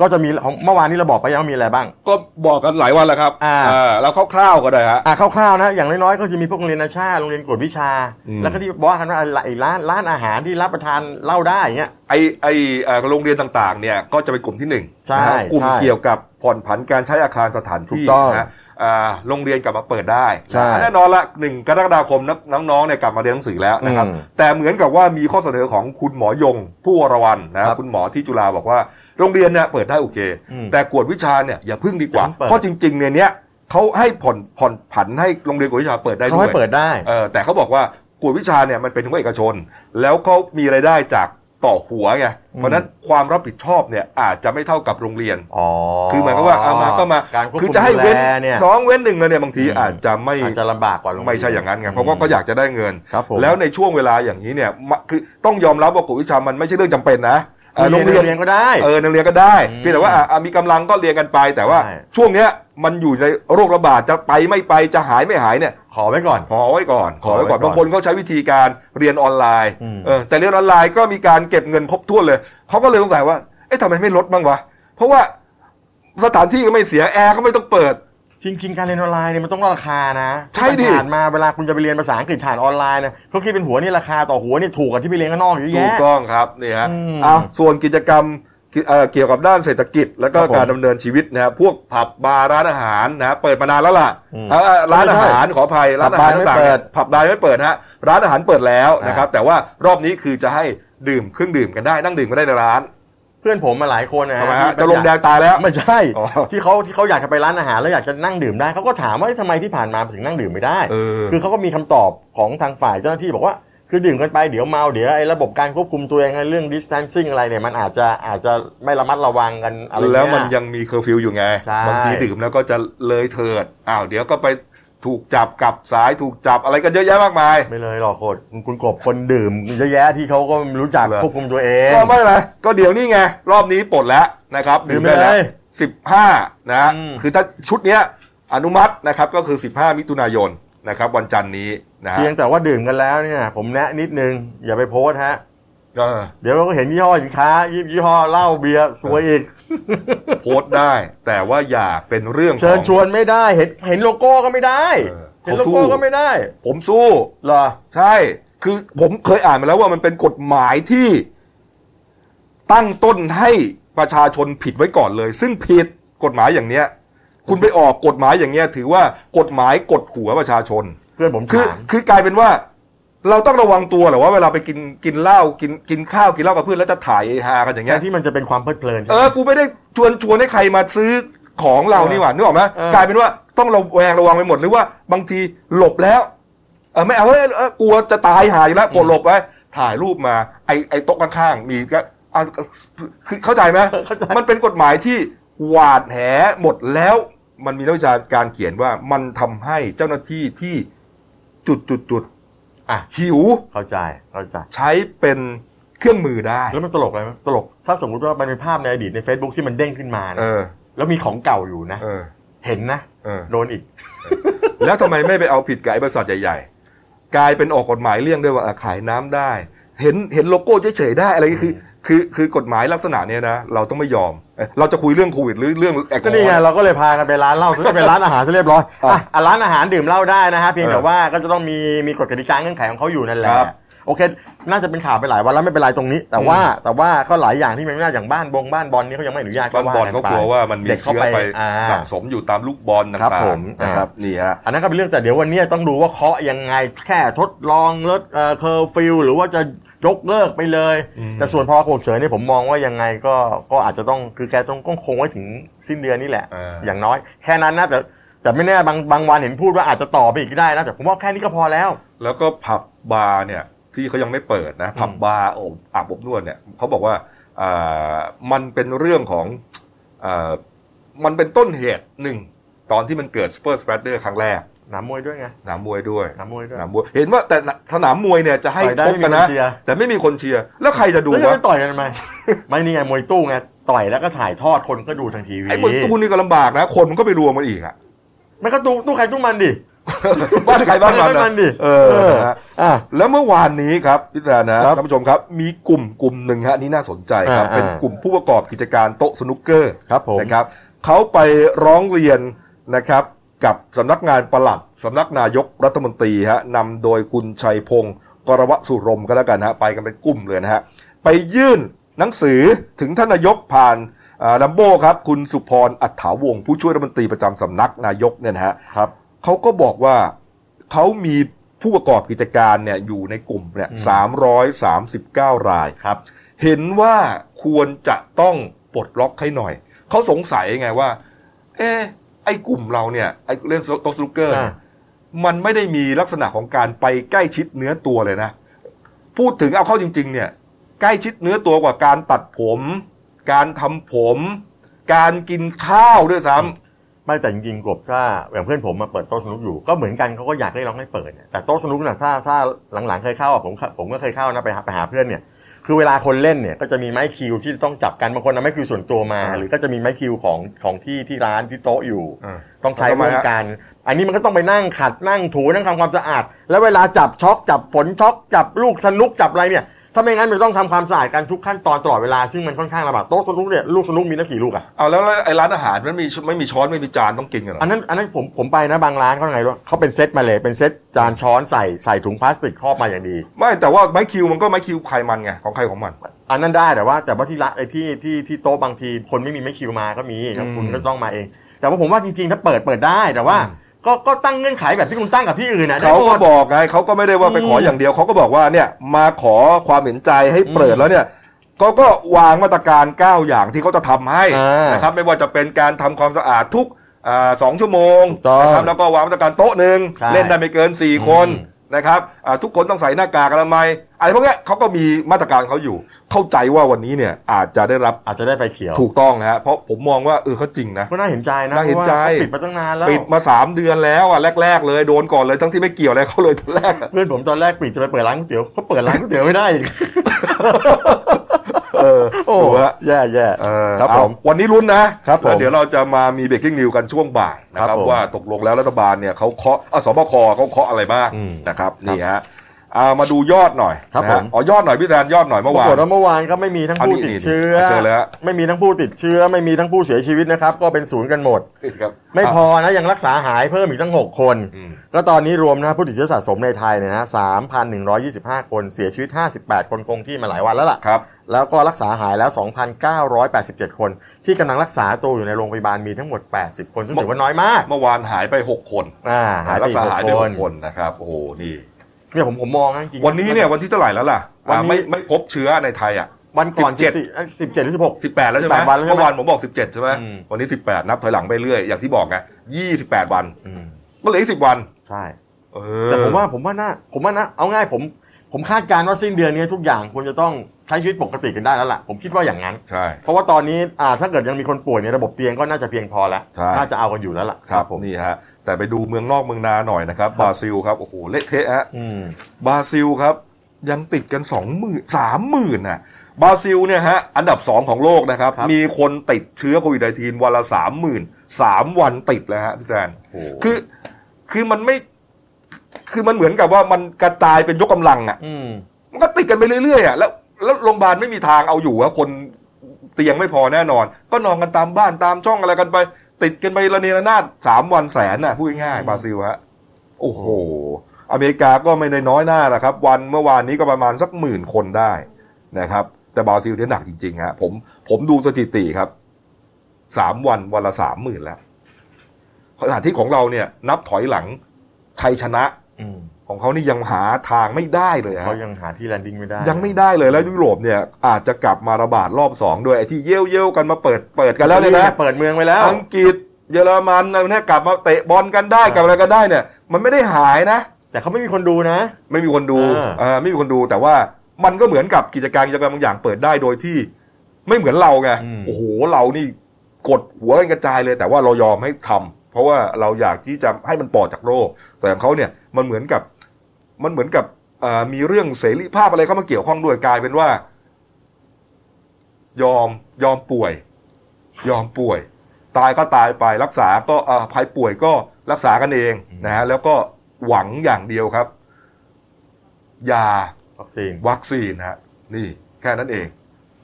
ก็จะมีของเมื่อวานนี้เราบอกไปยังว่ามีอะไรบ้าง ก็บอกกันหลายวันแล้วครับอ่าเแล้วคร่าวๆก็ได้ฮะอ่าคร่าวๆนะอย่างน้อยๆก็จะมีพวกโรงเรียนนาชาติโรงเรียนกวดวิชาอืมแล้วก็ที่บอกกันว่าไอ้ร้านร้านอาหารที่รับประทานเหล้าได้อย่างเงี้ยไอไอเอ่อโรงเรียนต่างๆเนี่ยก็จะเป็นกลุ่มที่หนึ่งใช่นะฮะกลุ่มใช่เกี่ยวกับผ่อนผันการใช้อาคารสถานถูกที่ต้องนะฮะอ่า โรงเรียนกลับมาเปิดได้ใช่แน่นอนละหนึ่งกรกฎาคมนักน้องๆเนี่ยกลับมาเรียนหนังสือแล้วนะครับอืมแต่เหมือนกับว่ามีข้อเสนอของคุณหมอยงผู้วรวันนะคครัรับบคุณหมอที่จุฬาบอกว่าโรงเรียนเนี่ยเปิดได้โอเคอืมแต่กวดวิชาเนี่ยอย่าพึ่งดีกว่าอย่าเพิ่งเปิดเพราะจริงๆเนี่ยเนี้ยเขาให้ผ่อนผ่อนผันให้โรงเรียนกวดวิชาเปิดได้เขาด้วให้ยเปิดได้เออแต่เขาบอกว่ากวดวิชาเนี่ยมันเป็นของเอกชน แล้วเขามีรายได้จาก ต่อหัวไงเพราะฉะนั้นความรับผิดชอบเนี่ยอาจจะไม่เท่ากับโรงเรียนอ๋อคือหมายความว่าเอามาก็มาการควบคืคุอมจะให้เว้นดูแลเนี่ยสองเว้นหนึ่งเลยเนี่ยบางทีอืมอาจจะไม่อาจจะลำบากกว่าโรงเรียนไม่ใช่อย่างนั้นไงเพราะว่าก็อยากจะได้เงินครับผมแล้วในช่วงเวลาอย่างนี้เนี่ยมะคือต้องยอมรับว่ากวดวิชามันไม่ใช่เรื่องจำเป็นนะเออ โรงเรียนเรียนก็ได้เออโรงเรียนก็ได้อืมเพียงแต่ว่าอะอะมีกำลังก็เรียนกันไป แต่ว่าใช่ช่วงเนี้ยมันอยู่ในโรคระบาดจะไปไม่ไปจะหายไม่หายเนี่ย ขอไว้ก่อน ขอไว้ก่อน ขอไว้ก่อนขอไว้ก่อนบางคนเขาใช้วิธีการเรียนออนไลน์อืมเออแต่เรียนออนไลน์ก็มีการเก็บเงินครบถ้วนเลยเขาก็เลยสงสัยว่าเอ๊ะทำไมไม่ลดบ้างวะเพราะว่าสถานที่ก็ไม่เสียแอร์ก็ไม่ต้องเปิด จริงๆ การเรียนออนไลน์เนี่ยมันต้องราคานะใช่ดิผ่านมาเวลาคุณจะไปเรียนภาษาอังกฤษผ่านออนไลน์นะเขาคิดเป็นหัวนี่ราคาต่อหัวนี่ถูกกว่าที่ไปเรียนข้างนอกเยอะถูกแยะ ต้องครับนี่ฮะอืมอะส่วนกิจกรรมเอ่อเกี่ยวกับด้านเศรษฐกิจ แล้วก็ครับผมการดำเนินชีวิตนะฮะพวกผับบาร์ร้านอาหารนะฮะเปิดมานานแล้วล่ะอืมเอ่อร้านอาหารไม่ใช่ขออภัยร้านอาหารผับบาร์ไม่ต่างๆเปิเนี่ยผับบาร์ไม่เปิดฮะร้านอาหารเปิดแล้วอ่านนะครับแต่ว่ารอบนี้คือจะให้ดื่มเครื่องดื่มกันได้นั่งดื่มกันได้ในร้านเพื่อนผมมาหลายคนนะทำไมฮะฮะที่จะลงแดงตายแล้วไม่ใช่อ๋อที่เขาที่เขาอยากจะไปร้านอาหารแล้วอยากจะนั่งดื่มได้เขาก็ถามว่าเอ๊ะทำไมที่ผ่านมาถึงนั่งดื่มไม่ได้เออคือเขาก็มีคำตอบของทางฝ่ายเจ้าหน้าที่บอกว่าคือดื่มกันไปเดี๋ยวเมาเดี๋ยวไอ้ระบบการควบคุมตัวเองเรื่อง distancing อะไรเนี่ยมันอาจจะอาจจะไม่ระมัดระวังกันอะไรเงี้ยแล้วมันยังมีเคอร์ฟิวอยู่ไงใช่บางทีดื่มแล้วก็จะเลยเถิดอ้าวเดี๋ยวก็ไป ถูกจับกลับสายถูกจับอะไรกันเยอะแยะมากมาย ไม่เลยหรอกโคตรคุณกบคนดื่มเยอะแยะที่เขาก็รู้จักเหรอควบคุมตัวเองก็ไม่เป็นไรก็เดี๋ยวนี้ไง รอบนี้ปลดแล้วนะครับดื่มได้แล้วเลยสิบห้านะฮะอืมคือถ้าชุดเนี้ยอนุมัตินะครับก็คือ 15 มิถุนายนนะครับวันจันทร์นี้นะฮะเพียงแต่ว่าดื่มกันแล้วเนี่ย ผมแนะนิดนึง อย่าไปโพสต์ฮะ เออเดี๋ยวเราก็เห็นยี่ห้อสินค้ายี่ห้อเหล้าเบียร์สวยอีก โพสต์ได้ แต่ว่าอย่าเป็นเรื่องของเชิญชวนไม่ได้เห็นเห็นโลโก้ก็ไม่ได้เออเห็นโลเขาสู้โก้ก็ไม่ได้ ผมสู้เหรอใช่ คือผมเคยอ่านมาแล้วว่ามันเป็นกฎหมายที่ตั้งต้นให้ประชาชนผิดไว้ก่อนเลย ซึ่งผิดกฎหมายอย่างเนี้ย คุณไปออกกฎหมายอย่างเนี้ย ถือว่ากฎหมายกดหัวประชาชนเพื่อนผมคือถามคือกลายเป็นว่า เราต้องระวังตัวเหรอว่าเวลาไปกินกินเหล้ากินกินข้าวกินเหล้ากับเพื่อนแล้วจะถ่ายเอฮากันอย่างแทเงี้ยนที่มันจะเป็นความเพลิดเพลินใช่เอไหม อกูไม่ได้ชวนชวนให้ใครมาซื้อของเรานี่หว่านึกออกไหมเออ กลายเป็นว่าต้องระแวงระวังไปหมดหรือว่าบางทีหลบแล้วเออไม่เอาเว้ยเออกลัวจะตายหายแล้วกดหลบไว้ถ่ายรูปมาไอไอโต๊ะข้างๆมีก็อะคือเข้าใจไหม เข้าใจ มันเป็นกฎหมายที่หวาดแหหมดแล้วมันมีนักวิชาการเขียนว่ามันทำให้เจ้าหน้าที่ที่จุดจุดจุด อะหิวเข้าใจเข้าใจ ใช้เป็นเครื่องมือได้ แล้วมันตลกอะไรไหมตลก ถ้าสมมติว่ามันเป็นภาพในอดีตใน Facebook ที่มันเด้งขึ้นมาเอนะอแล้วมีของเก่าอยู่นะเออ เห็นนะเออ โดนอีก แล้วทำไมไม่ไปเอาผิดกับไอ้บริษัทใหญ่ ๆ กลายเป็นออกกฎหมายเลี่ยงด้วยว่าอะขายน้ำได้ เห็นเห็นโลโก้เฉยๆได้อะไรก็คือ คือคือกฎหมายลักษณะเนี้ยนะ เราต้องไม่ยอมเอ้ยเราจะคุยเรื่องโควิดหรือเรื่องแอลกก็อฮอนี่ไงล์ เราก็เลยพากันไปร้านเหล้าซื้อไปร้านอาหารซะเรียบร้อยอะอะอะร้านอาหารดื่มเหล้าได้นะฮะเพียงแต่เออว่าก็จะต้องมีมีกฎกติกาเงื่อนไขของเขาอยู่นั่นแหละครับ โอเค น่าจะเป็นข่าวไปหลายวันแล้วไม่เป็นไรตรงนี้ แต่ว่าแต่ว่าก็หลายอย่างที่มันไม่น่าอย่างบ้านบงบ้านบอลนี่เขายังไม่อนุญาตบ้านบอลเขากลัวว่ามันมีเด็กเข้าเชื้อไปไปอ่าสะสมอยู่ตามลูกบอลครับต่างผมๆนะครับนี่ฮะอันนั้นก็เป็นเรื่องแต่เดี๋ยววันนี้ต้องดูว่าเคาะยังไงแค่ทดลองลดเอ่อเคอร์ฟิวหรือว่าจะยกเลิกไปเลยอืมแต่ส่วนพ.ร.ก.ฉุกเฉินเนี่ยผมมองว่ายังไงก็ก็อาจจะต้องคือแกต้องต้องคงไว้ถึงสิ้นเดือนนี่แหละเอออย่างน้อย แค่นั้นนะแต่แต่ไม่แน่บางบางวันเห็นพูดว่าอาจจะต่อไปอีกก็ได้นะแต่ผมว่าแค่นี้ก็พอแล้ว แล้วก็ผับบาร์เนี่ย ที่เขายังไม่เปิดนะผับบาร์โอบอาบอบนวดเนี่ยเขาบอกว่าอ่ามันเป็นเรื่องของอ่ามันเป็นต้นเหตุหนึ่ง ตอนที่มันเกิด super spreader ครั้งแรกสนามมวยด้วยไงสนามมวยด้วยสนามมวยด้วยสนามมวยเห็นว่าแต่สนามมวยเนี่ยจะให้ต่อยได้ชกกันนะไม่มีคนเชียร์แต่ไม่มีคนเชียร์แล้วใครจะดูแล้วจะวะไปต่อยกันทำไมไม่นี่ไงมวยตู้ไงต่อยแล้วก็ถ่ายทอดคนก็ดูทางทีวีไอ้มวยตู้นี่ก็ลำบากนะ คนมันก็ไปรวมกันอีกอะมันก็ตู้ตู้ใครตู้มันดิ บ้านใครบ้านมันบ้านมันดิเออนะฮะอะแล้วเมื่อวานนี้ครับพิจารณาท่านผู้ชมครับ มีกลุ่มกลุ่มหนึ่งฮะนี่น่าสนใจครับอ่าเป็นอ่ากลุ่มผู้ประกอบกิจการโต๊ะสนุกเกอร์ครับผมนะครับเขาไปร้องเรียนนะครับกับสำนักงานปลัดสำนักนายกรัฐมนตรีฮะนำโดยคุณชัยพงศ์กรวะสุรมก็แล้วกันฮะไปกันเป็นกลุ่มเลยนะฮะไปยื่นหนังสือถึงท่านนายกผ่านลัมโบครับ คุณสุพรอัฏฐาวงศ์ผู้ช่วยรัฐมนตรีประจำสำนักนายกเนี่ยนะฮะครับ เขาก็บอกว่าเขามีผู้ประกอบกิจการเนี่ยอยู่ในกลุ่มเนี่ยอืมสามร้อยสามสิบเก้ารายครับ เห็นว่าควรจะต้องปลดล็อกให้หน่อย เขาสงสัยไงว่า เอ๊ะไอ้กลุ่มเราเนี่ยไอ้เล่นโต๊ะสนุกเกอร์เนี่ยอ่ามันไม่ได้มีลักษณะของการไปใกล้ชิดเนื้อตัวเลยนะ พูดถึงเอาเข้าจริง ๆ เนี่ย ใกล้ชิดเนื้อตัวกว่าการตัดผม การทำผม การกินข้าวด้วยซ้ำ ไม่แต่จริงๆกบถ้าอย่างเพื่อนผมมาเปิดโต๊ะสนุกอยู่ก็เหมือนกันเขาก็อยากให้ร้องให้เปิดเนี่ยแต่โต๊ะสนุกน่ะถ้าถ้าหลังๆเคยเข้าอะผมผมก็เคยเข้านะไปหาไปหาเพื่อนเนี่ยคือเวลาคนเล่นเนี่ยก็จะมีไม้คิวที่ต้องจับกันบางคนเอาไม้คิวส่วนตัวมาอ่าหรือก็จะมีไม้คิวของของที่ที่ร้านที่โต๊ะอยู่อ่าต้องใช้ทำไมร่วมฮะกัน อันนี้มันก็ต้องไปนั่งขัดนั่งถูนั่งทำความสะอาด แล้วเวลาจับช็อกจับฝนช็อกจับลูกสนุกจับอะไรเนี่ย ถ้าไม่งั้นมันต้องทำความสะอาดกันทุกขั้นตอนตลอดเวลาซึ่งมันค่อนข้างลำบากโต๊ะสนุกเนี่ยลูกสนุกมีนักกี่ลูกอะเอาแล้วไอ้ร้านอาหารมันมีไม่มีช้อนไม่มีจานต้องกินกันเหรออันนั้นอันนั้นผมผมไปนะบางร้านเขาไงรู้เขาเป็นเซตมาเลยเป็นเซตจานช้อนใส่ใส่ถุงพลาสติกครอบมาอย่างดี ไม่แต่ว่าไม้คิวมันก็ไม้คิวใครมันไงของใครของมัน อันนั้นได้แต่ว่าแต่ว่าที่ละไอ้ที่ที่ที่โต๊ะบางทีคนไม่มีไม่คิวมาก็มีครับอืมคุณก็ต้องมาเอง แต่ว่าผมว่าจริงๆถ้าเปิดเปิดได้แต่ว่า อืม ก็ก็ตั้งเงื่อนไขแบบที่คุณตั้งกับที่อื่นนะเขาได้หมก็ดบอกไงเขาก็ไม่ได้ว่าไปขออืมอย่างเดียวเขาก็บอกว่าเนี่ยมาขอความเห็นใจให้เปิดอืมแล้วเนี่ยเขาก็วางมาตรการ 9 อย่างที่เขาจะทำให้อ่านนะครับไม่ว่าจะเป็นการทำความสะอาดทุกอ่าสองชั่วโมงถูกต้องนะครับแล้วก็วางมาตรการโต๊ะหนึ่งใช่เล่นได้ไม่เกิน 4 คนอืม นะครับอ่าทุกคนต้องใส่หน้ากากอนามัยอะไรพวกเนี้ยเขาก็มีมาตรการเขาอยู่ เข้าใจว่าวันนี้เนี่ยอาจจะได้รับอาจจะได้ไฟเขียวถูกต้องฮะเพราะผมมองว่าเออเขาจริงนะก็น่าเห็นใจนะน่าเห็นใจพราะว่าเขาปิดมาตั้งนานแล้วปิดมาสามเดือนแล้วอะแรก ๆ เลยโดนก่อนเลยทั้งที่ไม่เกี่ยวอะไรเขาเลยตอนแรกอะเพื่อนผมตอนแรกปิดจะไปเปิดร้านก๋วยเตี๋ยวเขาเปิดร้านก๋วยเตี๋ยวไม่ได้ อีกเออโอ้ดูฮะแย่แย่เออครับเอาผมวันนี้ลุ้นนะครับผมแล้วเดี๋ยวเราจะมามีเบรกกิ้งนิวกันช่วงบ่ายนะคครัรับบผมว่าตกลงแล้วรัฐบาลเนี่ยเขาเคาะอะสบคเขาเคาะอะไรบ้างอืมนะครับนี่ฮะเอามาดูยอดหน่อยครับนะฮะผมอ๋อยอดหน่อยพี่แซนยอดหน่อยปเมื่อราวานกฏว่าเมื่อวานก็ไม่มีทั้งผู้อันนี้ติดเชื้อนี่เชิญเลยฮะไม่มีทั้งผู้ติดเชื้อ ไม่มีทั้งผู้เสียชีวิตนะครับ ก็เป็นศูนย์กันหมดครับไม่พอนะยังรักษาหายเพิ่มอีกตั้ง 6 คนอืมแล้วตอนนี้รวมนะผู้ติดเชื้อสะสมในไทยเนี่ยนะ3,125คนเสียชีวิต58คนคงที่มาหลายวันแล้วล่ะครับ แล้วก็รักษาหายแล้ว 2,987 คน ที่กำลังรักษาตัวอยู่ในโรงพยาบาลมีทั้งหมด 80 คน ซึ่งถือว่าน้อยมาก เมื่อวานหายไปหกคนอ่าหายไปรัอีษากหหายกไปคหนกคนนะครับ โอ้โห นี่เนี่ยผมผมมองนะจริงๆวันนี้เนี่ยวันที่เท่าไหร่แล้วล่ะวันอ่านี้ไม่ไม่พบเชื้อในไทยอะวันก่อน17 14 17หรือ16สิบแปดแล้วใช่ไหม18วันแล้วใช่ไหมเมื่อวานผมบอกสิบเจ็ดใช่ไหมอืมวันนี้สิบแปดนับถอยหลังไปเรื่อยอย่างที่บอกไงยี่สิบแปดวันอืมก็เหลืออีกสิบวันใช่เออแต่ผมว่าผมว่าน่าผมว่านะเอาง่ายผม ผมคาดการณ์ว่าสิ้นเดือนนี้ทุกอย่างควรจะต้อง ใช้ชีวิตปกติกันได้แล้วล่ะ ผมคิดว่าอย่างนั้น ใช่ เพราะว่าตอนนี้อ่าถ้าเกิดยังมีคนป่วยในระบบเตียงก็น่าจะเพียงพอแล้ว ใช่ น่าจะเอากันอยู่แล้วล่ะครับนี่ฮะแต่ไปดูเมืองนอกเมืองนาหน่อยนะครับบราซิลครับโอ้โหเละเทะฮะอืมบราซิลครับ ยังติดกันสองหมื่นสามหมื่นน่ะบราซิลเนี่ยฮะอันดับสองของโลกนะครับ ครับ มีคนติดเชื้อโควิด -19 วันละสามหมื่นสามวันติดแล้วฮะพี่แซน โอ้โหคือคือมันไม่คือมันเหมือนกับว่ามันกระจายเป็นยกกำลังอะอืมมันก็ติดกันไปเรื่อยๆอะแล้ว แล้วโรงพยาบาลไม่มีทางเอาอยู่อะคนเตียงไม่พอแน่นอน ก็นอนกันตามบ้านตามช่องอะไรกันไป ติดกันไประเนระนาดสามวันแสนน่ะพูดง่ายๆบราซิลฮะโอ้โห อเมริกาก็ไม่ได้น้อยหน้านะครับ วันเมื่อวานนี้ก็ประมาณสักหมื่นคนได้นะครับ แต่บราซิลเนี่ยหนักจริงๆฮะผมผมดูสถิติครับสามวันวันละสามหมื่นแล้วขณะที่ของเราเนี่ย นับถอยหลังชัยชนะอืม ของเขานี่ยังหาทางไม่ได้เลยฮะเขายังหาที่แลนดิ้งไม่ได้ ยังไม่ได้เลยแล้วยุโรปเนี่ยอาจจะกลับมาระบาดรอบสองด้วยไอ้ที่เย่ยวเย่ยวๆกันมาเปิดเปิดกันแล้วเนี่ยนะเปิดเมืองไปแล้ว อังกฤษเยอรมันอะไรเนี่ยกลับมาเตะบอลกันได้กลับอะไรกันได้เนี่ย มันไม่ได้หายนะ แต่เขาไม่มีคนดูนะ ไม่มีคนดูเออเออไม่มีคนดูแต่ว่ามันก็เหมือนกับกิจการกิจกรรมบางอย่างเปิดได้โดยที่ไม่เหมือนเราไงโอ้โหเรานี่กดหัวกันกระจายเลย แต่ว่าเรายอมให้ทำเพราะว่าเราอยากที่จะให้มันปลอดจากโรคแต่ของเขาเนี่ยมันเหมือนกับ มันเหมือนกับเอ่อมีเรื่องเสรีภาพอะไรเข้ามาเกี่ยวข้องด้วยกลายเป็นว่า ยอมยอมป่วย ยอมป่วย ตายก็ตายไปรักษาก็เอ่อภัยป่วยก็รักษากันเองนะฮะแล้วก็หวังอย่างเดียวครับ ยาวัคซีนวัคซีนฮะนี่แค่นั้นเอง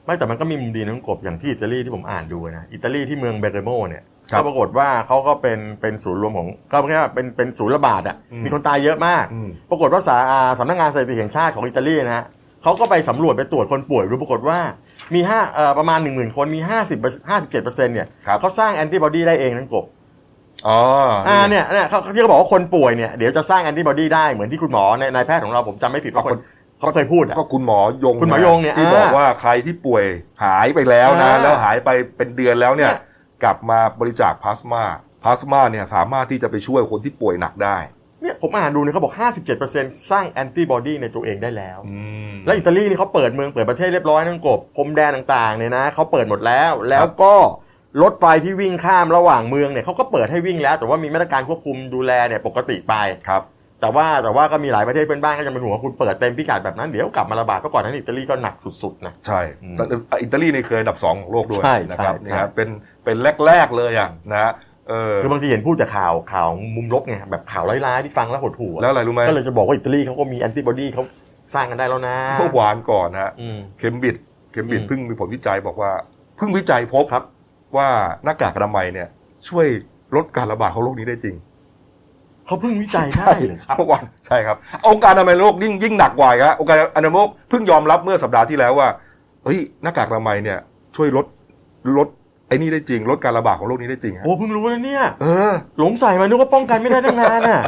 ไม่แต่มันก็มีมุมดีนะคุณกบอย่างที่อิตาลีที่ผมอ่านดูนะอิตาลีที่เมืองเบเรโมเนี่ยครับ ก็ปรากฏว่าเขาก็เป็นเป็นศูนย์รวมของก็แค่ว่าเป็นเป็นศูนย์ระบาดอะอืมมีคนตายเยอะมากอืมปรากฏว่าสาอ่าสำนักงานสถิติแห่งชาติของอิตาลีนะฮะเขาก็ไปสำรวจไปตรวจคนป่วยดูปรากฏว่ามีห้าเอ่อประมาณหนึ่งหมื่นคนมีห้าสิบห้าสิบเจ็ดเปอร์เซ็นต์เนี่ยครับเขาสร้างแอนติบอดีได้เองนั่นกบอ๋ออ่าเนี่ยเนี่ยเขาที่เขาบอกว่าคนป่วยเนี่ยเดี๋ยวจะสร้างแอนติบอดีได้เหมือนที่คุณหมอในนายแพทย์ของเราผมจำไม่ผิดว่าคนเขาเคยพูดอะก็คุณหมอยงคุณหมอยงเนี่ยที่อ่าบอกว่าใครที่ป่วยหายไปแล้วนะอ่าแล้วหายไปเป็นเดือนแล้วเนี่ยเนี่ย กลับมาบริจาคพลาสมาพลาสมาเนี่ยสามารถที่จะไปช่วยคนที่ป่วยหนักได้เนี่ยผมอ่านดูเนี่ยเขาบอก 57%สร้างแอนติบอดีในตัวเองได้แล้วอืมแล้วอิตาลีนี่เขาเปิดเมืองเปิดประเทศเรียบร้อยนั่นกบพรมแดนต่างๆเนี่ยนะเขาเปิดหมดแล้ว แล้วก็รถไฟที่วิ่งข้ามระหว่างเมืองเนี่ยเขาก็เปิดให้วิ่งแล้ว แต่ว่ามีมาตรการควบคุมดูแลเนี่ยปกติไปครับ แต่ว่าแต่ว่าก็มีหลายประเทศเพื่อนบ้านก็ยังเป็นห่วงว่าคุณเปิดเต็มพิกัดแบบนั้นเดี๋ยวกลับมาระบาดเพราะก่อนหนานั้นอิตาลีก็หนักสุดๆนะใช่อืมแต่อิตาลีนี่เคยอันดับสองของโลกด้วยใช่นะครับใช่นี่ฮะใช่เป็นเป็นแรกๆเลยอะนะฮะเออคือบางทีเห็นพูดแต่ข่าวข่าวมุมลบไงแบบข่าวร้ายๆที่ฟังแล้วหดหู่อะแล้วอะไรรู้ไหมก็เลยจะบอกว่าอิตาลีเขาก็มีแอนติบอดีเขาสร้างกันได้แล้วนะเมื่อวานก่อนฮะอืมเคมบริดจ์เคมบริดจ์อืมเพิ่งมีผลวิจัยบอกว่าเพิ่งวิจัยพบครับ ว่าหน้ากากอนามัยเนี่ยช่วยลดการระบาดของโรคนี้ได้จริง เขาเพิ่งวิจัยได้เหรอครับเมื่อวานใช่ครับองค์การอนามัยโลกยิ่งยิ่งหนักกว่าอีกฮะองค์การอนามัยโลกเพิ่งยอมรับเมื่อสัปดาห์ที่แล้วว่าเฮ้ยหน้ากากอนามัยเนี่ย ช่วยลดลดไอ้นี่ได้จริงลดการระบาดของโรคนี้ได้จริงฮะโอ้เพิ่งรู้แล้วเนี่ยเออหลงใส่มานึกว่าป้องกันไม่ได้ตั้งนานน่ะ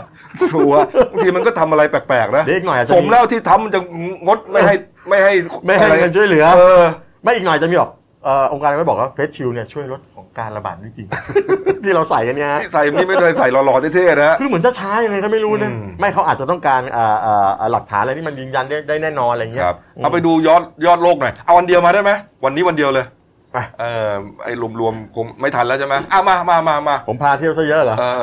ชัวร์บางทีมันก็ทำอะไรแปลกๆนะเดี๋ยวอีกหน่อยอาจจะสมแล้วที่ทำมันจะงดไม่ให้ไม่ให้ไม่ให้เงินช่วยเหลือ เออ ไม่อีกหน่อยจะมีบอกเอ่อองค์การไม่บอกว่าเฟสชิลเนี่ยช่วยลดของการระบาดจริงๆที่เราใส่กันเนี่ยฮะที่ใส่นี่ไม่เคยใส่หล่อๆเท่ๆนะฮะคือเหมือนจะช้ายังไงก็ไม่รู้นะอืมไม่เขาอาจจะต้องการเอ่อเอ่อเอ่อหลักฐานอะไรที่มันยืนยันได้ได้แน่นอนอะไรเงี้ยครับเอาไปดูยอดยอดโลกหน่อยเอาวันเดียวมาได้ไหมวันนี้วันเดียวเลยไปเออไอ้รวมๆคงไม่ทันแล้วใช่ไหมอะมามามามาผมพาเที่ยวซะเยอะเหรอเออ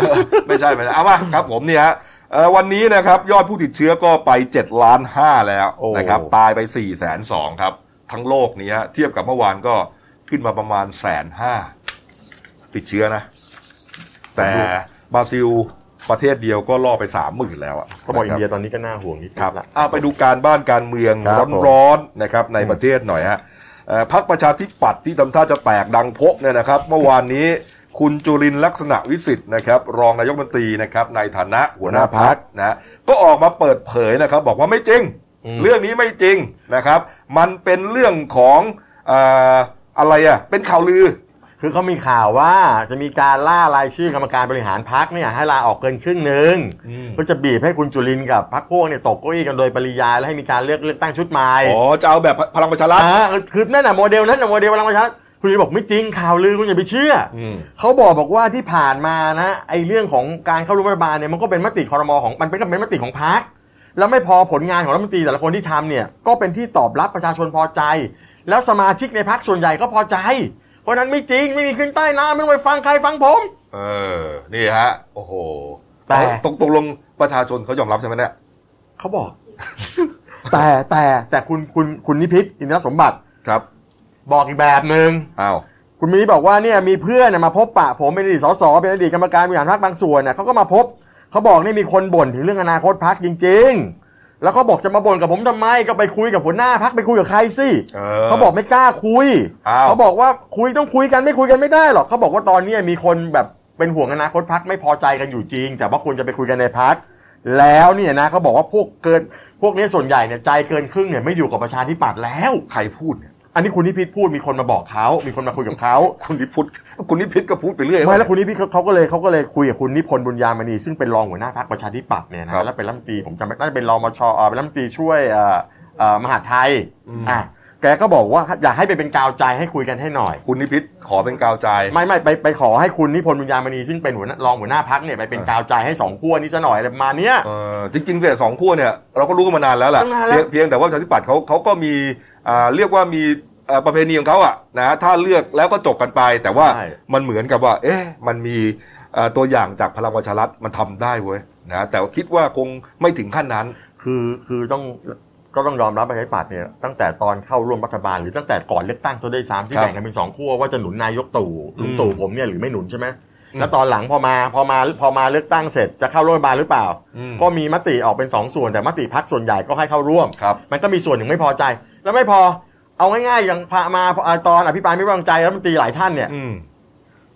ไม่ใช่ไม่ใช่เอามาครับผมเนี่ยฮะเอ่อวันนี้นะครับยอดผู้ติดเชื้อก็ไป7ล้าน5แล้วโอ้นะครับตายไป4แสนสองครับ ทั้งโลกนี้ฮะเทียบกับเมื่อวานก็ขึ้นมาประมาณแสนห้าติดเชื้อนะ แต่บราซิลประเทศเดียวก็ล่อไปสามหมื่นแล้วอะเขาบอกอินนะเดีคยรับตอนนี้ก็น่าห่วงนิดครับละเอาไปดูการบ้านการเมืองครับผมร้อนๆนะครับในอืมประเทศหน่อยฮะเอ่อพรรคประชาธิปัตย์ที่ทำท่าจะแตกดังพกเนี่ยนะครับ เมื่อวานนี้คุณจุรินทร์ลักษณะวิสิทธิ์นะครับ รองนายกรัฐมนตรีนะครับในฐานะหัวหน้าพรรคนะก็ออกมาเปิดเผยนะครับ บอกว่าไม่จริงอืม เรื่องนี้ไม่จริงนะครับ มันเป็นเรื่องของเอ่ออะไรอะเป็นข่าวลือ คือเขามีข่าวว่าจะมีการล่ารายชื่อกรรมการบริหารพักเนี่ยให้ลาออกเกินครึ่งหนึ่งอืมเพื่อจะบีบให้คุณจุลินทร์กับพักพวกเนี่ยตกเก้าอี้กันโดยปริยายแล้วให้มีการเลือกเลือกตั้งชุดใหม่อ๋อจะเอาแบบพลังประชารัฐอ่าคือนั่นน่ะโมเดลนั่นน่ะโมเดลพลังประชารัฐคุณจุลินทร์บอกไม่จริงข่าวลือคุณอย่าไปเชื่ออืมเขาบอกบอกว่าที่ผ่านมานะไอ้เรื่องของการเข้าร่วมรัฐบาลเนี่ยมันก็เป็นมติคอรมอของมันเป็นก็เป็นมติของพรรค แล้วไม่พอผลงานของรัฐมนตรีแต่ละคนที่ทำเนี่ยก็เป็นที่ตอบรับประชาชนพอใจ แล้วสมาชิกในพรรคส่วนใหญ่ก็พอใจ เพราะฉะนั้นไม่จริงไม่มีขึ้นใต้น้ำไม่ต้องไปฟังใครฟังผม เออ นี่ฮะ โอ้โหแต่ตกตกลงประชาชนเขายอมรับใช่ไหมเนี่ยเขาบอก แต่แต่แต่คุณคุณคุณนิพิษอินทรสมบัติครับ บอกอีกแบบหนึ่งอ้าวคุณมินิบอกว่าเนี่ยมีเพื่อนน่ะมาพบปะผมเป็นอดีตสสเป็นอดีตกรรมการบริหารพรรคบางส่วนน่ะเขาก็มาพบ เขาบอกนี่มีคนบ่นถึงเรื่องอนาคตพรรคจริง ๆ แล้วเขาบอกจะมาบ่นกับผมทำไมก็ไปคุยกับหัวหน้าพรรคไปคุยกับใครสิเอเขาบอกไม่กล้าคุยอ้าวเขาบอกว่าคุยต้องคุยกันไม่คุยกันไม่ได้หรอกเขาบอกว่าตอนนี้มีคนแบบเป็นห่วงอนาคตพักไม่พอใจกันอยู่จริง แต่ว่าควรจะไปคุยกันในพักแล้วเนี่ยนะเขาบอกว่าพวกเกินพวกนี้ส่วนใหญ่เนี่ยใจเกินครึ่งเนี่ยไม่อยู่กับประชาธิปัตย์แล้วใครพูดเนี่ย อันนี้คุณนิพิษพูดมีคนมาบอกเขามีคนมาคุยกับเขา คุณนิพุทธคุณนิพิษก็พูดไปเรื่อยไม่แล้วคุณนิพิษเขาเขาก็เลยเขาก็เลยคุยกับคุณนิพนธ์บุญญามณีซึ่งเป็นรองหัวหน้าพรรคประชาธิปัตย์เนี่ยครันะบแล้วเป็นรัฐมนตรีผมจำไม่ได้เป็นรองมชเอ่อเป็นรัฐมนตรีช่วยเอ่อเอ่อมหาดไทยอืมอะแกก็บอกว่าอยากให้ไปเป็นกาวใจให้คุยกันให้หน่อย คุณนิพิษขอเป็นกาวใจ ไม่ไม่ไปไปขอให้คุณนิพนธ์บุญญามณีซึ่งเป็นหัวหน้ารองหัวหน้าพักเนี่ยไปเป็นกาวใจให้สองขั้วนี้ซะหน่อยอะไรประมาณเนี้ยเออจริงๆเสียสองขั้วเนี่ยเราก็รู้กันมานานแล้วแหละตั้งนานแล้วเพียงเพียงแต่ว่าประชาธิปัตย์เขาเขาก็มีอ่า เรียกว่ามีเอ่อประเพณีของเขาอะนะถ้าเลือกแล้วก็จบกันไป แต่ว่าใช่มันเหมือนกับว่า เอ๊ะมันมีเอ่อตัวอย่างจากพลังประชารัฐมันทำได้เว้ยนะแต่ว่าคิดว่าคงไม่ถึงขั้นนั้น คือคือต้องก็ต้องยอมรับประชาธิปัตย์เนี่ยตั้งแต่ตอนเข้าร่วมรัฐบาลหรือตั้งแต่ก่อนเลือกตั้งตัวได้สามที่ครับแบ่งกันเป็นสองขั้วว่าจะหนุนนายกตู่ลุงอืมตู่ผมเนี่ยหรือไม่หนุนใช่ไหมอืมแล้วตอนหลังพอมาพอมาพอมาเลือกตั้งเสร็จจะเข้าร่วมรัฐบาลหรือเปล่าอืมก็มีมติออกเป็นสองส่วนแต่มติพักส่วนใหญ่ก็ให้เข้าร่วมครับมันก็มีส่วนหนึ่งไม่พอใจ แล้วไม่พอ เอาง่ายๆอย่างพามาอ่าตอนอภิปรายไม่ไว้วางใจรัฐมนตรีหลายท่านเนี่ยอืม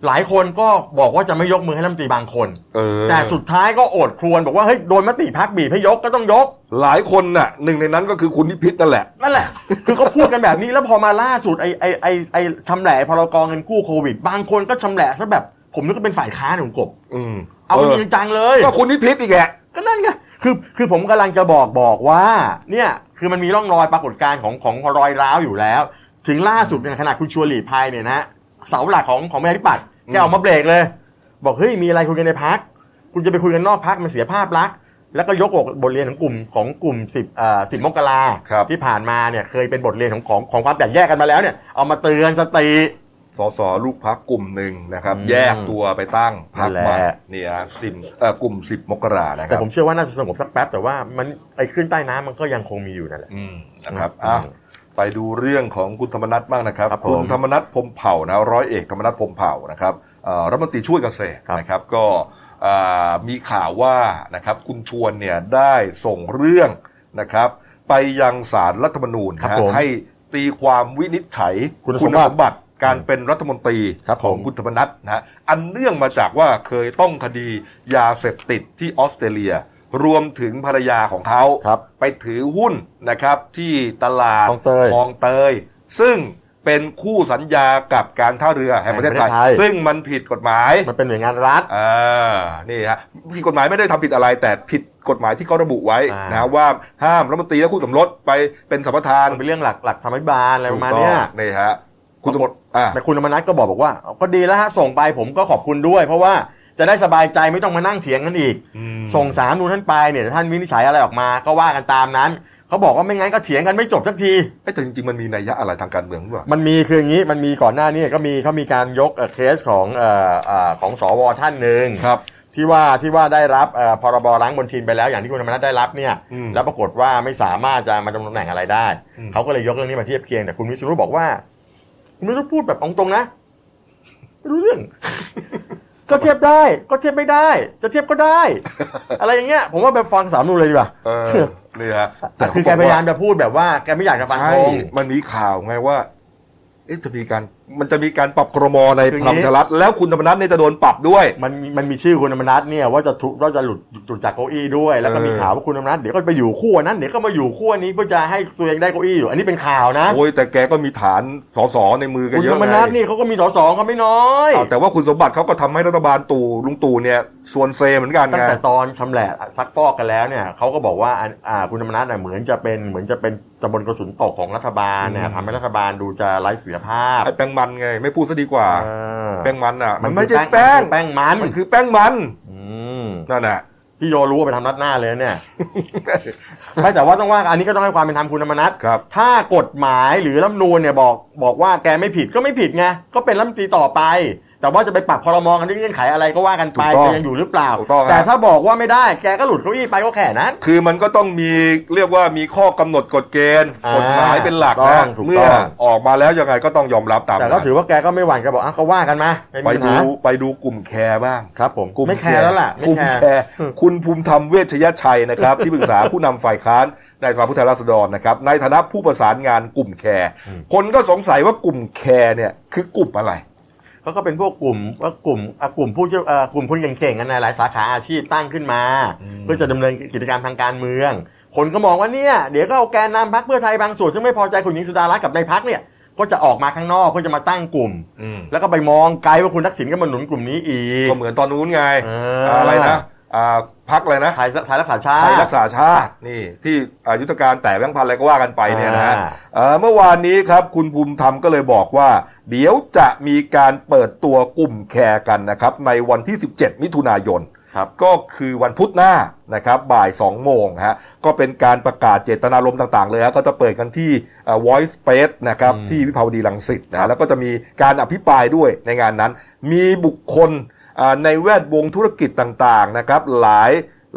หลายคนก็บอกว่าจะไม่ยกมือให้รัฐมนตรีบางคนเออแต่สุดท้ายก็โอดครวญบอกว่าเฮ้ยโดนมติพักบีบให้ยกก็ต้องยก หลายคนน่ะหนึ่งในนั้นก็คือคุณนิพิษนั่นแหละนั่นแหละ คือเขาพูดกันแบบนี้แล้วพอมาล่าสุดไอ้ไอ้ไอ้ไอ้ชำแหละพรกเงินกู้โควิด บางคนก็ชำแหละซะแบบ ผมนึกว่าเป็นฝ่ายค้านของกบอืมเอาไปอจริงจังเลย ก็คุณนิพิษอีกแก ก็นั่นไงคือคือผมกำลังจะบอกบอกว่า เนี่ยคือมันมีร่องรอยปรากฏการณ์ของของรอยร้าวอยู่แล้ว ถึงล่าสุดเนี่ยขนาดคุณชวนหลีกภัยเนี่ยนะเสาหลักของของประชาธิปัตย์แกออกมาเบรกเลย บอกเฮ้ยมีอะไรคุยกันในพักคุณจะไปคุยกันนอกพักมันเสียภาพลักษณ์แล้วก็ยกบทเรียนของกลุ่มของกลุ่มสิบเอ่อสิบมกราครับที่ผ่านมาเนี่ยเคยเป็นบทเรียนของของของความแตกแยกกันมาแล้วเนี่ยเอามาเตือนสติ สสลูกพักกลุ่มหนึ่งนะครับอืมแยกตัวไปตั้งพักนั่นใหแหม่ละเนี่ยสิบเอ่อกลุ่มสิบมกรานะคแต่รับผมเชื่อว่าน่าจะสงบสักแป๊บแต่ว่ามันไอ้ขึ้นใต้น้ำมันก็ยังคงมีอยู่นั่นแหละอืมนะครับอืมอะไปดูเรื่องของคุณธรรมนัฐบ้างนะครับครับผมคุณธรรมนัฐพรหมเผ่านะร้อยเอกธรรมนัฐพรหมเผ่านะครับเอ่อรัฐมนตรีช่วยเกษตรครับนะครับ ก็อ่ามีข่าวว่านะครับคุณชวนเนี่ยได้ส่งเรื่องนะครับ ไปยังศาลรัฐธรรมนูญครับนะฮะผมให้ตีความวินิจฉัยคุณสมบัติบัติ การเป็นรัฐมนตรีครับของผมคุณธรรมนัฐนะฮะอันเนื่องมาจากว่าเคยต้องคดียาเสพติดที่ออสเตรเลีย รวมถึงภรรยาของเขาครับไปถือหุ้นนะครับที่ตลาดคลองเตยคลองเตย ซึ่งเป็นคู่สัญญากับการท่าเรือแห่งประเทศไทยแห่งประเทศไทย ซึ่งมันผิดกฎหมาย มันเป็นหน่วยงานรัฐอ่านี่ฮะผิดกฎหมายไม่ได้ทำผิดอะไร แต่ผิดกฎหมายที่เขาระบุไว้อ่านนะว่าห้ามรัฐมนตรีและคู่สมรสไปเป็นสัมปทานมันเป็นเรื่องหลักหลักธรรมบาลอะไรประมาณเนี้ยถูกต้องนี่ฮะ คุณสมรสอ่าแต่คุณธรรมนัฐก็บอกบอกว่า ก็ดีแล้วฮะส่งไปผมก็ขอบคุณด้วย เพราะว่าจะได้สบายใจไม่ต้องมานั่งเถียงกันอีกอืมส่งสามนูนท่านไปเนี่ยท่านวินิจฉัยอะไรออกมาก็ว่ากันตามนั้นเขาบอกว่าไม่งั้นก็เถียงกันไม่จบสักทีเอ้ยแต่จริงๆมันมีนัยยะอะไรทางการเมืองหรือเปล่ามันมีคืออย่างนี้มันมีก่อนหน้านี้ก็มีเขามีการยกเอ่อเคสของเอ่อเอ่อของสวท่านหนึ่งครับที่ว่าที่ว่าได้รับเอ่อพรบล้างบนทินไปแล้วอย่างที่คุณธรรมนัฐได้รับเนี่ยอืมแล้วปรากฏว่าไม่สามารถจะมาดำรงตำแหน่งอะไรได้อืมเขาก็เลยยกเรื่องนี้มาเทียบเคียงแต่คุณวิศนุบอกว่า คุณวิศนุพูดแบบตรงๆนะไม่รู้เรื่อง ก็เทียบได้ ก็เทียบไม่ได้ จะเทียบก็ได้ อะไรอย่างเงี้ย ผมว่าไปฟังสามนูนเลยดีกว่าเออนี่ฮะแต่คือแกพยายามจะพูดแบบว่าแกไม่อยากจะฟังใช่ตรงมันมีข่าวไงว่าเอ๊ะจะมีการ มันจะมีการปรับครมในคือพอย่างนี้ลังประชารัฐแล้วคุณธรรมนัฐเนี่ยจะโดนปรับด้วย มันมีมันมีชื่อคุณธรรมนัฐเนี่ยว่าจะถูกว่าจะหลุดหลุดจากเก้าอี้ด้วย แล้วก็มีเออข่าวว่าคุณธรรมนัฐเดี๋ยวก็ไปอยู่ขั้วนั้นเดี๋ยวก็มาอยู่ขั้วนี้เพื่อจะให้ตัวเองได้เก้าอี้อยู่ อันนี้เป็นข่าวนะโอ้ยแต่แกก็มีฐานสสในมือกันคุณเยธรอะรมไงนัฐนี่เขาก็มีสสเขาไม่น้อยอ้าวแต่ว่าคุณสมบัติเขาก็ทำให้รัฐบาลตู่ลุงตู่เนี่ยส่วนเซเหมือนกันตั้งไงแต่ตอนชำแหละซักฟอกกันแล้วเนี่ยเขาก็บอกว่าอ่าอ่าคุณธรรมนัฐน่ะเหมือนจะเป็นเหมือนจะเป็นตะบนกระสุนตกของรัฐบาลเนี่ยทำให้รัฐบาลดูจะไร้เสถียรภาพไอ้แป้งมันไง ไม่พูดซะดีกว่าเออแป้งมันอะ มันคือไม่ใช่แป้งแป้งมันมันคือแป้งมันอืมนั่นน่ะพี่โยรู้ว่าไปทำนัดหน้าเลยนะเนี่ยไม่แต่ว่าต้องว่าอันนี้ก็ต้องให้ความเป็นธรรมคุณธรรมนัฐครับถ้ากฎหมายหรือรัฐธรรมนูญเนี่ยบอกบอกว่าแกไม่ผิดก็ไม่ผิดไงก็เป็นรัฐมนตรีต่อไป แต่แต่ว่าจะไปปรับคอรมอกันด้วยเงื่อนไขอะไรก็ว่ากันไปถูกต้องจะยังอยู่หรือเปล่าถูกต้องฮะแต่ถ้าบอกว่าไม่ได้แกก็หลุดเก้าอี้ไปก็แค่นั้น คือมันก็ต้องมีเรียกว่ามีข้อกำหนดกฎเกณฑ์อ่ากฎหมายเป็นหลักถูกต้องเมื่อออกมาแล้วยังไงก็ต้องยอมรับตามแต่ก็นั้นถือว่าแกก็ไม่หวั่นแกบอกอะก็ว่ากันมาไม่ไปมีปัญหาไปดูไปดูกลุ่มแคร์บ้างครับ ผมกลุ่มไม่แคร์แล้วล่ะไม่กลุ่มแคร์แคร์คุณภูมิธรรมเวชยชัยนะครับ ที่ปรึกษาผู้นำฝ่ายค้านในสภาผู้แทนราษฎรนะครับในฐานะผู้ประสานงานกลุ่มแคร์คนก็สงสัยว่ากลุ่มแคร์เนี่ยคือกลุ่มอะไร เขาก็เป็นพวกกลุ่มว่ากลุ่มอะกลุ่มผู้เชี่ยวเอ่อกลุ่มคนเก่งๆกันในหลายสาขาอาชีพตั้งขึ้นมา อืม เพื่อจะดำเนินกิจกรรมทางการเมือง คนก็มองว่าเนี่ยเดี๋ยวก็เอาแกนนำพักเพื่อไทยบางส่วนซึ่งไม่พอใจคุณหญิงสุดารัตน์กับในพักเนี่ยก็จะออกมาข้างนอกเพื่อจะมาตั้งกลุ่ม อืมแล้วก็ไปมองไกลว่าคุณทักษิณก็มาหนุนกลุ่มนี้อีกก็เหมือนตอนนู้นไงเออออะไรนะอ่า พักอะไรนะไทยไทยรักษาชาไทยติรักษาชาตินี่ที่อายุทธการแต่แบงค์พันอะไรก็ว่ากันไปเนี่ยนะฮะอ่าเอ่อเมื่อวานนี้ครับคุณภูมิธรรมก็เลยบอกว่า เดี๋ยวจะมีการเปิดตัวกลุ่มแคร์กันนะครับในวันที่ 17 มิถุนายนครับก็คือวันพุธหน้านะครับบ่าย 2 โมงฮะก็เป็นการประกาศเจตนารมณ์ต่างๆ เลยฮะก็จะเปิดกันที่เอ่อ Voice Space นะครับอืมที่วิภาวดีรังสิตนะฮะแล้วก็จะมีการอภิปรายด้วยในงานนั้น มีบุคคลอ่า ในแวดวงธุรกิจต่างๆนะครับหลาย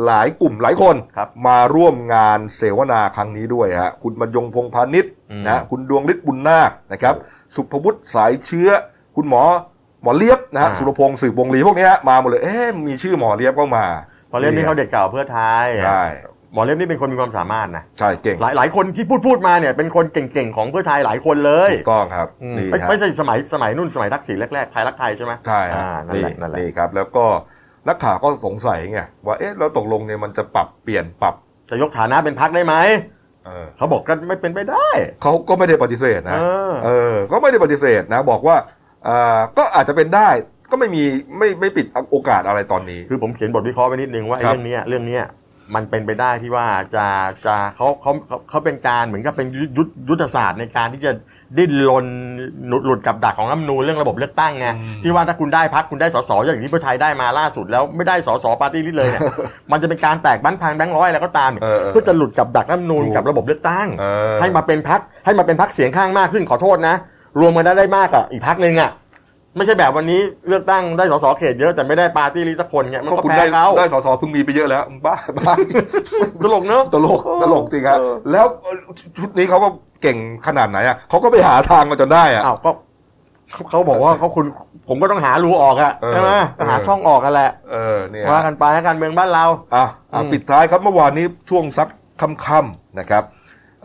หลายกลุ่มหลายคนครับมาร่วมงานเสวนาครั้งนี้ด้วยฮะคุณบรรยงพงษ์พาณิชย์อืมนะคุณดวงฤทธิ์บุญนาคนะครับ สุภวุฒิสายเชื้อ คุณหมอหมอเลียบนะฮะสุรพงศ์สืบวงลีพวกเนี้ยมาหมดเลยเอ๊ะมีชื่อหมอเลียบก็มาพอเล่มนี้เขาเด็กเก่าเพื่อไทยใช่ หมอเล่มนี่เป็นคนมีความสามารถนะใช่เก่งหลายหลายคนที่พูดพูดมาเนี่ยเป็นคนเก่งๆของเพื่อไทยหลายคนเลยถูกต้องครับอืมนี่ไม่ฮะไม่ใช่สมัยสมัยนุ่นสมัยทักษิณแรกๆไทยรักไทยใช่ไหมใช่ฮะอ่านั่นนี่แหละนั่นแหละนี่ครับ แล้วก็นักข่าวก็สงสัยไงว่าเอ๊ะแล้วตกลงเนี่ยมันจะปรับเปลี่ยนปรับจะยกฐานะเป็นพักได้ไหมเออเขาบอกก็ไม่เป็นไปได้ เขาก็ไม่ได้ปฏิเสธนะเออเออก็ไม่ได้ปฏิเสธนะ บอกว่าอ่าก็อาจจะเป็นได้ก็ไม่มีไม่ไม่ปิดโอกาสอะไรตอนนี้ คือผมเขียนบทวิเคราะห์ไว้นิดนึงว่าไอ้ครับเรื่องเนี้ยเรื่องเนี้ย มันเป็นไปได้ที่ว่าจะจะเขาเขาเขาเขาเป็นการเหมือนกับเป็นยุทธยุทธศาสตร์ในการที่จะดิ้นรนหลุดหลุดกับดักของรัฐธรรมนูญเรื่องระบบเลือกตั้งไงอืมที่ว่าถ้าคุณได้พรรคคุณได้สสอย่างที่เพื่อไทยได้มาล่าสุดแล้วไม่ได้สสปาร์ตี้ลิสต์เลยเนี่ยมันจะเป็นการแตกแบงค์พันแบงค์ร้อยอะไรก็ตามเนี่ยเออเออเพื่อจะหลุดกับดักรัฐธรรมนูญถูกกับระบบเลือกตั้งเออให้มาเป็นพักให้มาเป็นพักเสียงข้างมากซึ่งขอโทษนะ รวมกันได้ได้มากกว่าอีกพักหนึ่งอะ ไม่ใช่แบบวันนี้เลือกตั้งได้สสเขตเยอะแต่ไม่ได้ปาร์ตี้ลิสต์สักคนเนี่ยมันก็ก็คุณแพ้ได้เขาได้สสเพิ่งมีไปเยอะแล้วบ้าบ้าตลกเนอะตลกตลกจริงครับแล้วชุดนี้เขาก็เก่งขนาดไหนอะเขาก็ไปหาทางมาจนได้อะอ้าวก็เขาเขาบอกว่าเขาคุณผมก็ต้องหารูออกอะเออใช่ไหมเออหาช่องออกกันแหละเออเนี่ยว่ากันไปให้การเมืองบ้านเราอะอะอืมปิดท้ายครับเมื่อวานนี้ช่วงสักค่ำๆนะครับ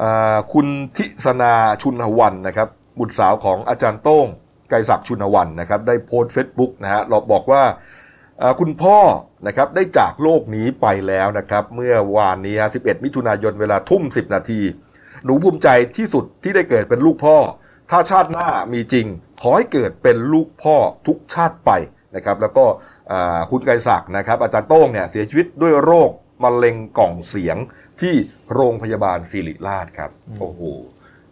อ่าคุณทิศนาชุนหวันนะครับบุตรสาวของอาจารย์โต้ง ไกรศักดิ์ชุนหวันนะครับได้โพสต์เฟซบุ๊กนะฮะเราบอกว่าอ่าคุณพ่อนะครับได้จากโลกนี้ไปแล้วนะครับ เมื่อวานนี้ฮะ11 มิถุนายนเวลาทุ่ม 10 นาที หนูภูมิใจที่สุดที่ได้เกิดเป็นลูกพ่อ ถ้าชาติหน้ามีจริง ขอให้เกิดเป็นลูกพ่อทุกชาติไปนะครับแล้วก็อ่าคุณไกรศักดิ์นะครับ อาจารย์โต้งเนี่ยเสียชีวิตด้วยโรคมะเร็งกล่องเสียงที่โรงพยาบาลศิริราชครับ โอ้โห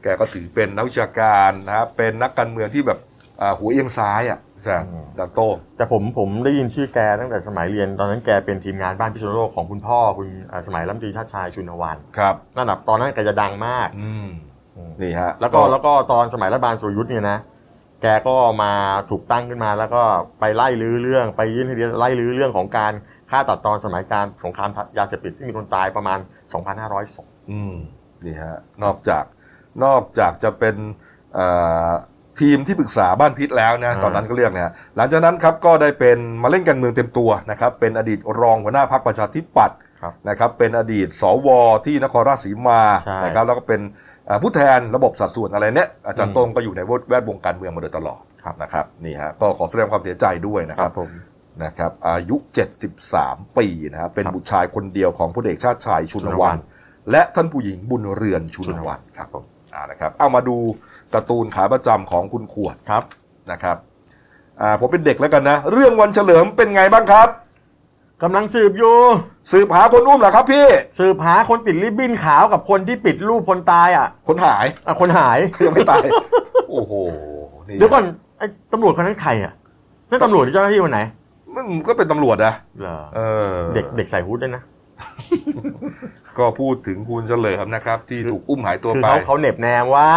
แกก็ถือเป็นนักวิชาการนะครับเป็นนักการเมืองที่แบบอ่า หัวเอียงซ้ายอะอาจารย์อาจารย์โต้งแต่ผมผมได้ยินชื่อแกตั้งแต่สมัยเรียนตอนนั้นแกเป็นทีมงานบ้านพิษณุโลกของคุณพ่อคุณอ่าสมัยรัฐมนตรีชาติชายชุนวันครับนั่นแบบตอนนั้นแกจะดังมากอืมอืมนี่ฮะแล้วก็แล้วก็ตอนสมัยรัฐบาลสุรยุทธ์เนี่ยนะแกก็มาถูกตั้งขึ้นมาแล้วก็ไปไล่ลื้อเรื่องไปยื่นให้ไล่ลื้อเรื่องของการฆ่าตัดตอนสมัยการสงครามยาเสพติดที่มีคนตายประมาณ 2,500ศพอืมนี่ฮะนอกจากนอกจากจะเป็นเอ่อ ทีมที่ปรึกษาบ้านพิษแล้วนะอ่าตอนนั้นก็เรียกเนี่ยหลังจากนั้นครับก็ได้เป็นมาเล่นการเมืองเต็มตัวนะครับเป็นอดีตรองหัวหน้าพรรคประชาธิปัตย์ครับนะครับเป็นอดีตสวที่นครราชสีมาใช่นะครับแล้วก็เป็นเอ่อผู้แทนระบบสัดส่วนอะไรเนี่ยอาจารอืย์มโต้งก็อยู่ในแวดวงการเมืองมาโดยตลอดครับนะครับนี่ฮะก็ขอแสดงความเสียใจด้วยนะคครัรับบผมนะครับอายุ 73 ปีนะครับเป็นครับบุตรชายคนเดียวของพลเอกชาติชายชุนชุนวัวันนและท่านผู้หญิงบุญเรือนชุนวันครับผมอ่านะครับเอามาดู การ์ตูนขาประจำของคุณขวดครับนะครับอ่าผมเป็นเด็กแล้วกันนะ เรื่องวันเฉลิมเป็นไงบ้างครับกำลังสืบอยู่สืบหาคนอุ้มเหรอครับพี่สืบหาคนติดริบบิ้นขาวกับคนที่ปิดรูปคนตายอะ คนหายอะคนหายยังไม่ตายโอ้โหนี่เดี๋ยวก่อนไอ้ตำรวจคนนั้นใครอะนั่นตำรวจหรือเจ้าหน้าที่คนไหนมันก็เป็นตำรวจนะเหรอเออ เด็กเด็กใส่ฮูดด้วยนะ ก็พูดถึงคุณเฉลิมนะครับ ที่ถูกอุ้มหายตัวคือไปเขาเขาเหน็บแนมว่า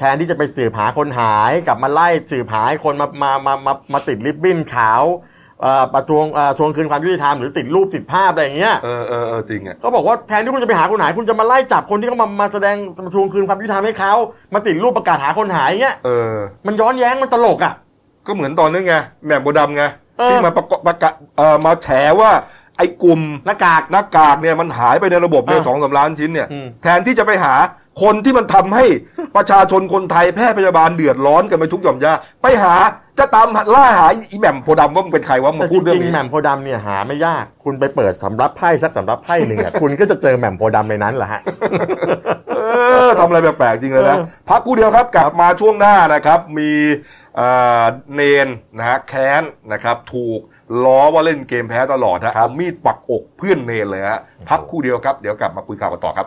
แทนที่จะไปสืบหาคนหายกลับมาไล่สืบหาให้คนมามามามามาติดริบบิ้นขาวเอ่อประทวงเอ่อทวงคืนความยุติธรรมหรือติดรูปติดภาพอะไรอย่างเงี้ยเออเออเออจริงอะก็บอกว่าแทนที่คุณจะไปหาคนหายคุณจะมาไล่จับคนที่เขามามาแสดงมาทวงคืนความยุติธรรมให้เขามาติดรูปประกาศหาคนหายเงี้ยเออมันย้อนแย้งมันตลกอะก็เหมือนตอนนั้นไงแหม่มโบดำไงเออที่มาประกอบประกาศเอ่อมาแฉว่าไอ้กลุ่มหน้ากากหน้ากากเนี่ยมันหายไปในระบบเนี่ยอ่าสองสามล้านชิ้นเนี่ยอืมแทนที่จะไปหา คนที่มันทำให้ประชาชนคนไทยแพทย์พยาบาลเดือดร้อนกันไปทุกหย่อมย่าไปหาจะตามล่าหาอีแหม่มโพธิ์ดำว่ามันเป็นใครวะมาแต่พูดจเรื่องริงๆนี้แหม่มโพธิ์ดำเนี่ยหาไม่ยาก คุณไปเปิดสำรับไพ่สักสำรับไพ่หนึ่งอะคุณก็จะเจอแหม่มโพธิ์ดำในนั้นแหละฮะเออทำอะไรแปลกๆจริงเลยนะเออพักกูเดียวครับกลับมาช่วงหน้านะครับ มีเอ่อเนนนะฮะแค้นนะครับ ถูกล้อว่าเล่นเกมแพ้ตลอดฮะเอามีดปักอกเพื่อนเนนเลยฮะพักคู่เดียวครับเดี๋ยวกลับมาคุยข่าวกันต่อครับ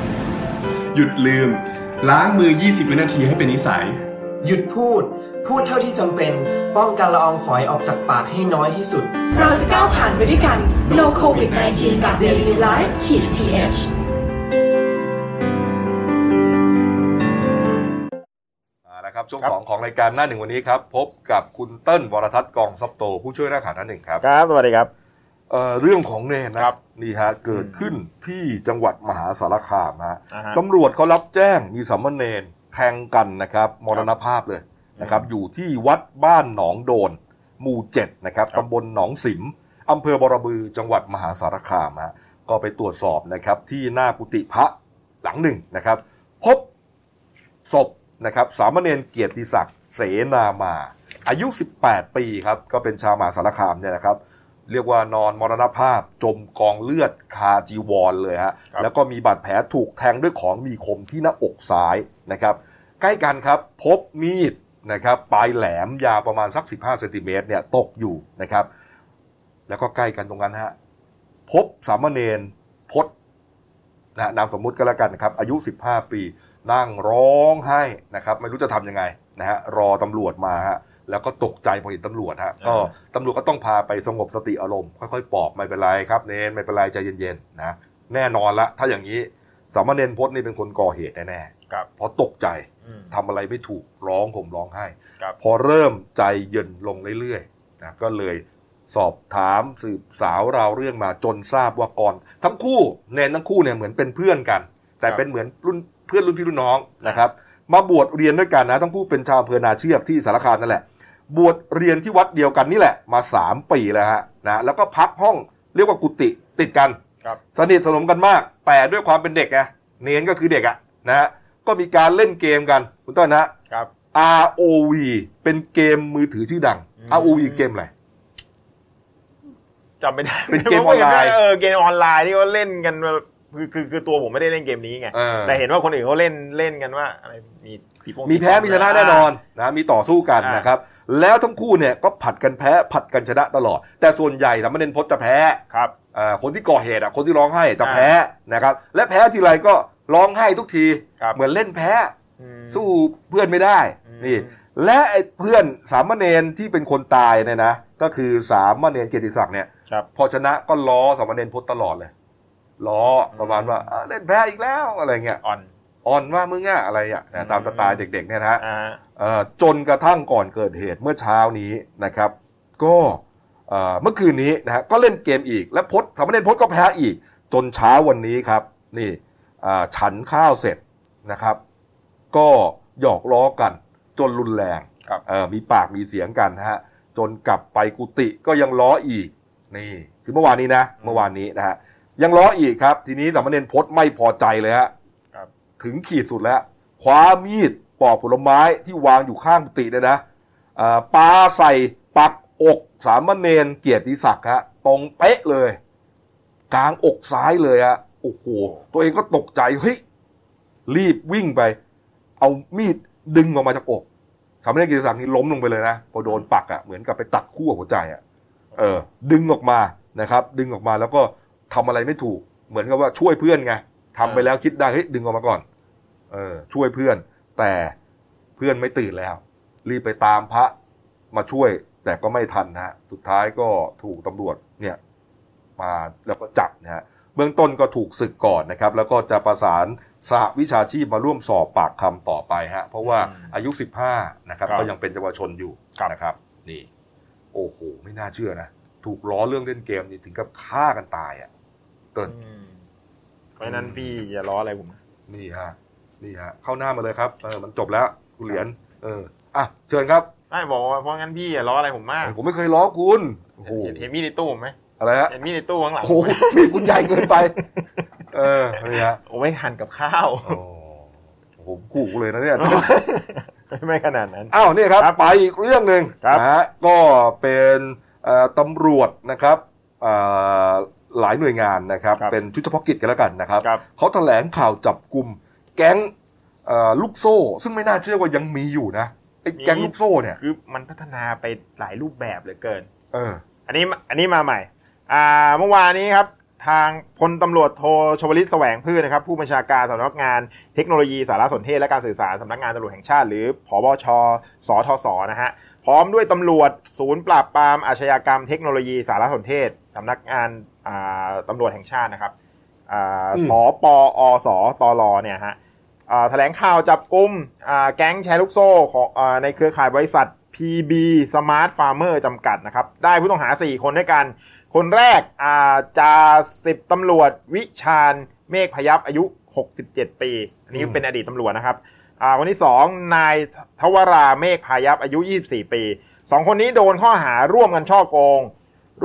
หยุดลืม ล้างมือ 20 วินาทีให้เป็นนิสัย หยุดพูด พูดเท่าที่จำเป็น ป้องกันละอองฝอยออกจากปากให้น้อยที่สุด เราจะก้าวผ่านไปด้วยกัน No COVID 19กับ Daily Life ขีด th อ่านะครับช่วงสองของรายการหน้าหนึ่งวันนี้ครับ พบกับคุณเติ้ลวรทัศน์กองซับโต ผู้ช่วยหน้าข่าวท่านหนึ่งครับ ครับ สวัสดีครับ เอ่อเรื่องของเนนนะครับนี่ฮะเกิดขึ้นที่จังหวัดมหาสารคามฮะอ่าฮะตำรวจเขารับแจ้งมีสามเณรแทงกันนะครับมรณภาพเลยนะครับอยู่ที่วัดบ้านหนองโดน หมู่เจ็ดนะครับตำบลหนองสิมอำเภอบรบือจังหวัดมหาสารคามฮะก็ไปตรวจสอบนะครับที่หน้ากุฏิพระหลังหนึ่งนะครับ พบศพนะครับสามเณรเกียรติศักดิ์เสนามา อายุ 18 ปีครับก็เป็นชาวมหาสารคามเนี่ยนะครับ เรียกว่านอนมรณภาพจมกองเลือดคาจีวรเลยฮะแล้วก็มีบาดแผลถูกแทงด้วยของมีคมที่หน้าอกซ้ายนะครับ ใกล้กันครับพบมีดนะครับปลายแหลมยาวประมาณสัก 15เซนติเมตรเนี่ยตกอยู่นะครับ แล้วก็ใกล้กันตรงนั้นฮะพบสามเณรพศนะฮะนามสมมุติก็แล้วกันนะครับ อายุ 15 ปี นั่งร้องไห้นะครับ ไม่รู้จะทำยังไงนะฮะรอตำรวจมาฮะ แล้วก็ตกใจพอเห็นตำรวจฮะก็ตำรวจก็ต้องพาไปสงบสติอารมณ์ค่อยๆปลอบไม่เป็นไรครับเนนไม่เป็นไรใจเย็นๆนะแน่นอนละ ถ้าอย่างนี้สามเณรพจน์นี่เป็นคนก่อเหตุแน่ๆครับเพราะตกใจอืมทำอะไรไม่ถูกร้องห่มร้องไห้ครับพอเริ่มใจเย็นลงเรื่อยๆนะก็เลยสอบถามสืบสาวราวเรื่องมาจนทราบว่าก่อน ทั้งคู่เนนทั้งคู่เนี่ยเหมือนเป็นเพื่อนกัน แต่เป็นเหมือนรุ่นเพื่อนรุ่นพี่รุ่นน้องนะครับ มาบวชเรียนด้วยกันนะทั้งคู่เป็นชาวอำเภอนาเชือกที่สารคามนั่นแหละ บวชเรียนที่วัดเดียวกันนี่แหละมาสามปีแล้วฮะนะแล้วก็พักห้องเรียกว่ากุฏิติดกันครับสนิทสนมกันมาก แต่ด้วยความเป็นเด็กไงเนนก็คือเด็กอะนะฮะก็มีการเล่นเกมกันคุณต้นนะฮะครับ ROV เป็นเกมมือถือชื่อดัง ROV เกมอะไรจำไม่ได้เป็นเกมออนไลน์เออเกมออนไลน์ที่เขาเล่นกันมา คือคือคือตัวผมไม่ได้เล่นเกมนี้ไงเออแต่เห็นว่าคนอื่นเขาเล่นเล่นกันว่าอะไรมีผีโป้งมีแพ้มีชนะแน่นอนนะมีต่อสู้กันอ่าน นะครับ แล้วทั้งคู่เนี่ยก็ผัดกันแพ้ผัดกันชนะตลอด แต่ส่วนใหญ่สามเณรพจน์จะแพ้ครับ อ่าคนที่ก่อเหตุอะคนที่ร้องไห้จะแพ้นะครับ และแพ้ทีไรก็ร้องไห้ทุกทีเหมือนเล่นแพ้สู้เพื่อนไม่ได้นี่ และไอ้เพื่อนสามเณรที่เป็นคนตายเนี่ยนะ ก็คือสามเณรเกียรติศักดิ์เนี่ยพอชนะก็ล้อสามเณรพจน์ตลอดเลย ล้อประมาณว่าอะเล่นแพ้อีกแล้วอะไรเงี้ยอ่อนอ่อนว่ามึงอะอะไรอะนะตามสไตล์เด็กๆเนี่ยนะฮะอ่าเอ่อจนกระทั่งก่อนเกิดเหตุเมื่อเช้านี้นะครับ ก็เอ่อเมื่อคืนนี้นะฮะก็เล่นเกมอีก และพจน์สามเณรพจน์ก็แพ้อีก จนเช้าวันนี้ครับ นี่อ่าฉันข้าวเสร็จนะครับ ก็หยอกล้อกันจนรุนแรงเอ่อมีปากมีเสียงกันนะฮะจนกลับไปกุฏิก็ยังล้ออีกนี่ คือเมื่อวานนี้นะ เมื่อวานนี้นะฮะ ยังล้ออีกครับ ทีนี้สามเณรพจน์ไม่พอใจเลยฮะครับถึงขีดสุดแล้วคว้ามีดปอกผลไม้ที่วางอยู่ข้างกุฏิเนี่ยนะอ่าปาใส่ปักอกสามเณรเกียรติศักดิ์ฮะตรงเป๊ะเลย กลางอกซ้ายเลยฮะโอ้โหตัวเองก็ตกใจเฮ้ยรีบวิ่งไป เอามีดดึงออกมาจากอกทำให้นายกิติศักดิ์นี่ล้มลงไปเลยนะพอโดนปักอะเหมือนกับไปตัดขั้วหัวใจอะเออ ดึงออกมานะครับ ดึงออกมาแล้วก็ ทำอะไรไม่ถูก เหมือนกับว่าช่วยเพื่อนไงทำไปแล้วคิดได้เฮ้ยดึงออกมาก่อน เออ ช่วยเพื่อน แต่เพื่อนไม่ตื่นแล้ว รีบไปตามพระมาช่วย แต่ก็ไม่ทันนะฮะสุดท้ายก็ถูกตำรวจเนี่ย มาแล้วก็จับนะฮะเบื้องต้นก็ถูกศึกก่อนนะครับ แล้วก็จะประสานสหวิชาชีพมาร่วมสอบปากคำต่อไปฮะเพราะว่าอายุ 15 นะครับครับ ก็ยังเป็นเยาวชนอยู่นะครับ นี่ โอ้โห ไม่น่าเชื่อนะ ถูกล้อเรื่องเล่นเกมนี่ถึงกับฆ่ากันตายอะเติ้ลเพราะฉะนั้นพี่อย่าล้ออะไรผมนะนี่ฮะนี่ฮะเข้าหน้ามาเลยครับเออมันจบแล้วคุณเหรียญเอออะเชิญครับไม่บอกว่าเพราะงั้นพี่อย่าล้ออะไรผมมาก ผมไม่เคยล้อคุณโอ้โหเห็นเห็นมีดในตู้ผมไหมอะไรฮะเห็นมีดในตู้ข้างหลังโอ้โหมีดคุณใหญ่เกินไป เออนี่ฮะโอ้ยหั่นกับข้าวโอ้โหขู่เลยนะเนี่ยไม่ขนาดนั้นอ้าวนี่ครับไปอีกเรื่องหนึ่งครับนะฮะก็เป็นเอ่อตำรวจนะครับเอ่อ หลายหน่วยงานนะครับ เป็นชุดเฉพาะกิจกันแล้วกันนะครับเขาแถลงข่าวจับกลุ่มแก๊งเอ่อลูกโซ่ ซึ่งไม่น่าเชื่อว่ายังมีอยู่นะไอ้แก๊งลูกโซ่เนี่ยคือมันพัฒนาไปหลายรูปแบบเหลือเกิน เออ อันนี้อันนี้มาใหม่ อ่าเมื่อวานนี้ครับทางพลตำรวจโทชวลิตแสวงพืชนะครับ ผู้บัญชาการสำนักงานเทคโนโลยีสารสนเทศและการสื่อสารสำนักงานตำรวจแห่งชาติ หรือผบชสทศนะฮะพร้อมด้วยตำรวจศูนย์ปราบปรามอาชญากรรมเทคโนโลยีสารสนเทศสำนักงานอ่า ตำรวจแห่งชาตินะครับอ่าอืมสปอสตลเนี่ยฮะอ่าแถลงข่าวจับกลุ่มอ่าแก๊งแชร์ลูกโซ่ของอาในเครือข่ายบริษัท PB Smart Farmer จำกัดนะครับ ได้ผู้ต้องหา 4 คนด้วยกัน คนแรกอ่าจาสิบตำรวจวิชาญเมฆพยับอายุ 67 ปี อันนี้อืมเป็นอดีตตำรวจนะครับอ่าคนที่ 2 นายทวราเมฆพายับอายุ 24 ปีสองคนนี้โดนข้อหาร่วมกันช่อโกง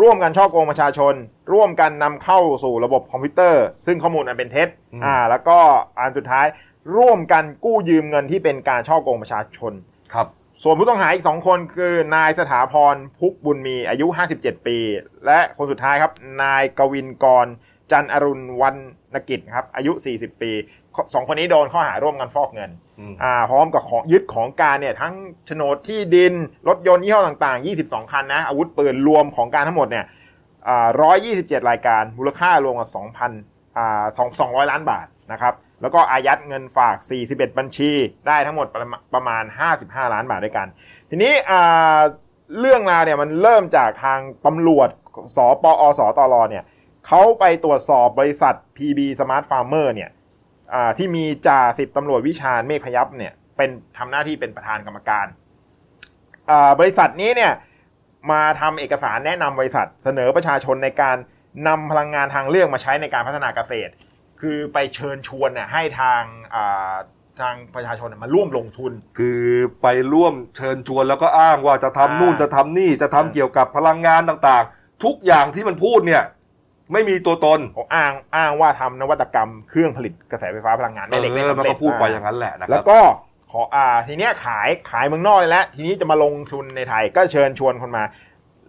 ร่วมกันช่อโกงประชาชน ร่วมกันนำเข้าสู่ระบบคอมพิวเตอร์ ซึ่งข้อมูลอันเป็นเท็จอืมอ่า แล้วก็อันสุดท้ายร่วมกันกู้ยืมเงินที่เป็นการช่อโกงประชาชน ครับ ส่วนผู้ต้องหาอีก2คนคือนายสถาพรพุกบุญมีอายุ 57 ปี และคนสุดท้ายครับ นายกวินกร จันอรุณวันนกิจครับ อายุ 40 ปี สองคนนี้โดนข้อหาร่วมกันฟอกเงินอืมอ่าพร้อมกับของยึดของกลารเนี่ยทั้งโฉนดที่ดิน รถยนต์ยี่ห้อต่างๆ 22 คันนะอาวุธปืนรวมของกลารทั้งหมดเนี่ยอ่า127 รายการมูลค่ารวมกับ2,000อ่า2 200 ล้านบาทนะครับแล้วก็อายัดเงินฝาก 41 บัญชี ได้ทั้งหมดประมาณประมาณ 55 ล้านบาทด้วยกัน ทีนี้อ่าเรื่องราวเนี่ยมันเริ่มจากทางตำรวจสปอสตรเนี่ยเขาไปตรวจสอบบริษัท PB Smart Farmer เนี่ยอ่า ที่มีจ่าสิบตำรวจวิชาญเมฆพยับเนี่ยเป็นทำหน้าที่เป็นประธานกรรมการบริษัทนี้เนี่ยมาทำเอกสารแนะนำบริษัทเสนอประชาชนในการนำพลังงานทางเลือกมาใช้ในการพัฒนาเกษตร คือไปเชิญชวนเนี่ยให้ทางทางประชาชนมาร่วมลงทุน คือไปร่วมเชิญชวนแล้วก็อ้างว่าจะทำนู่นจะทำนี่จะทำเกี่ยวกับพลังงานต่างๆ ทุกอย่างที่มันพูดเนี่ย ไม่มีตัวตนอ้างอ้างว่าทำนวัตกรรมเครื่องผลิตกระแสไฟฟ้าพลังงานแม่เหล็กเอได้อสำมันเร็จก็พูดไปอย่างนั้นแหละนะคแล้รับวก็ขออ่าทีเนี้ยขายขายเมืองนอกเลยแล้วทีนี้จะมาลงทุนในไทยก็เชิญชวนคนมา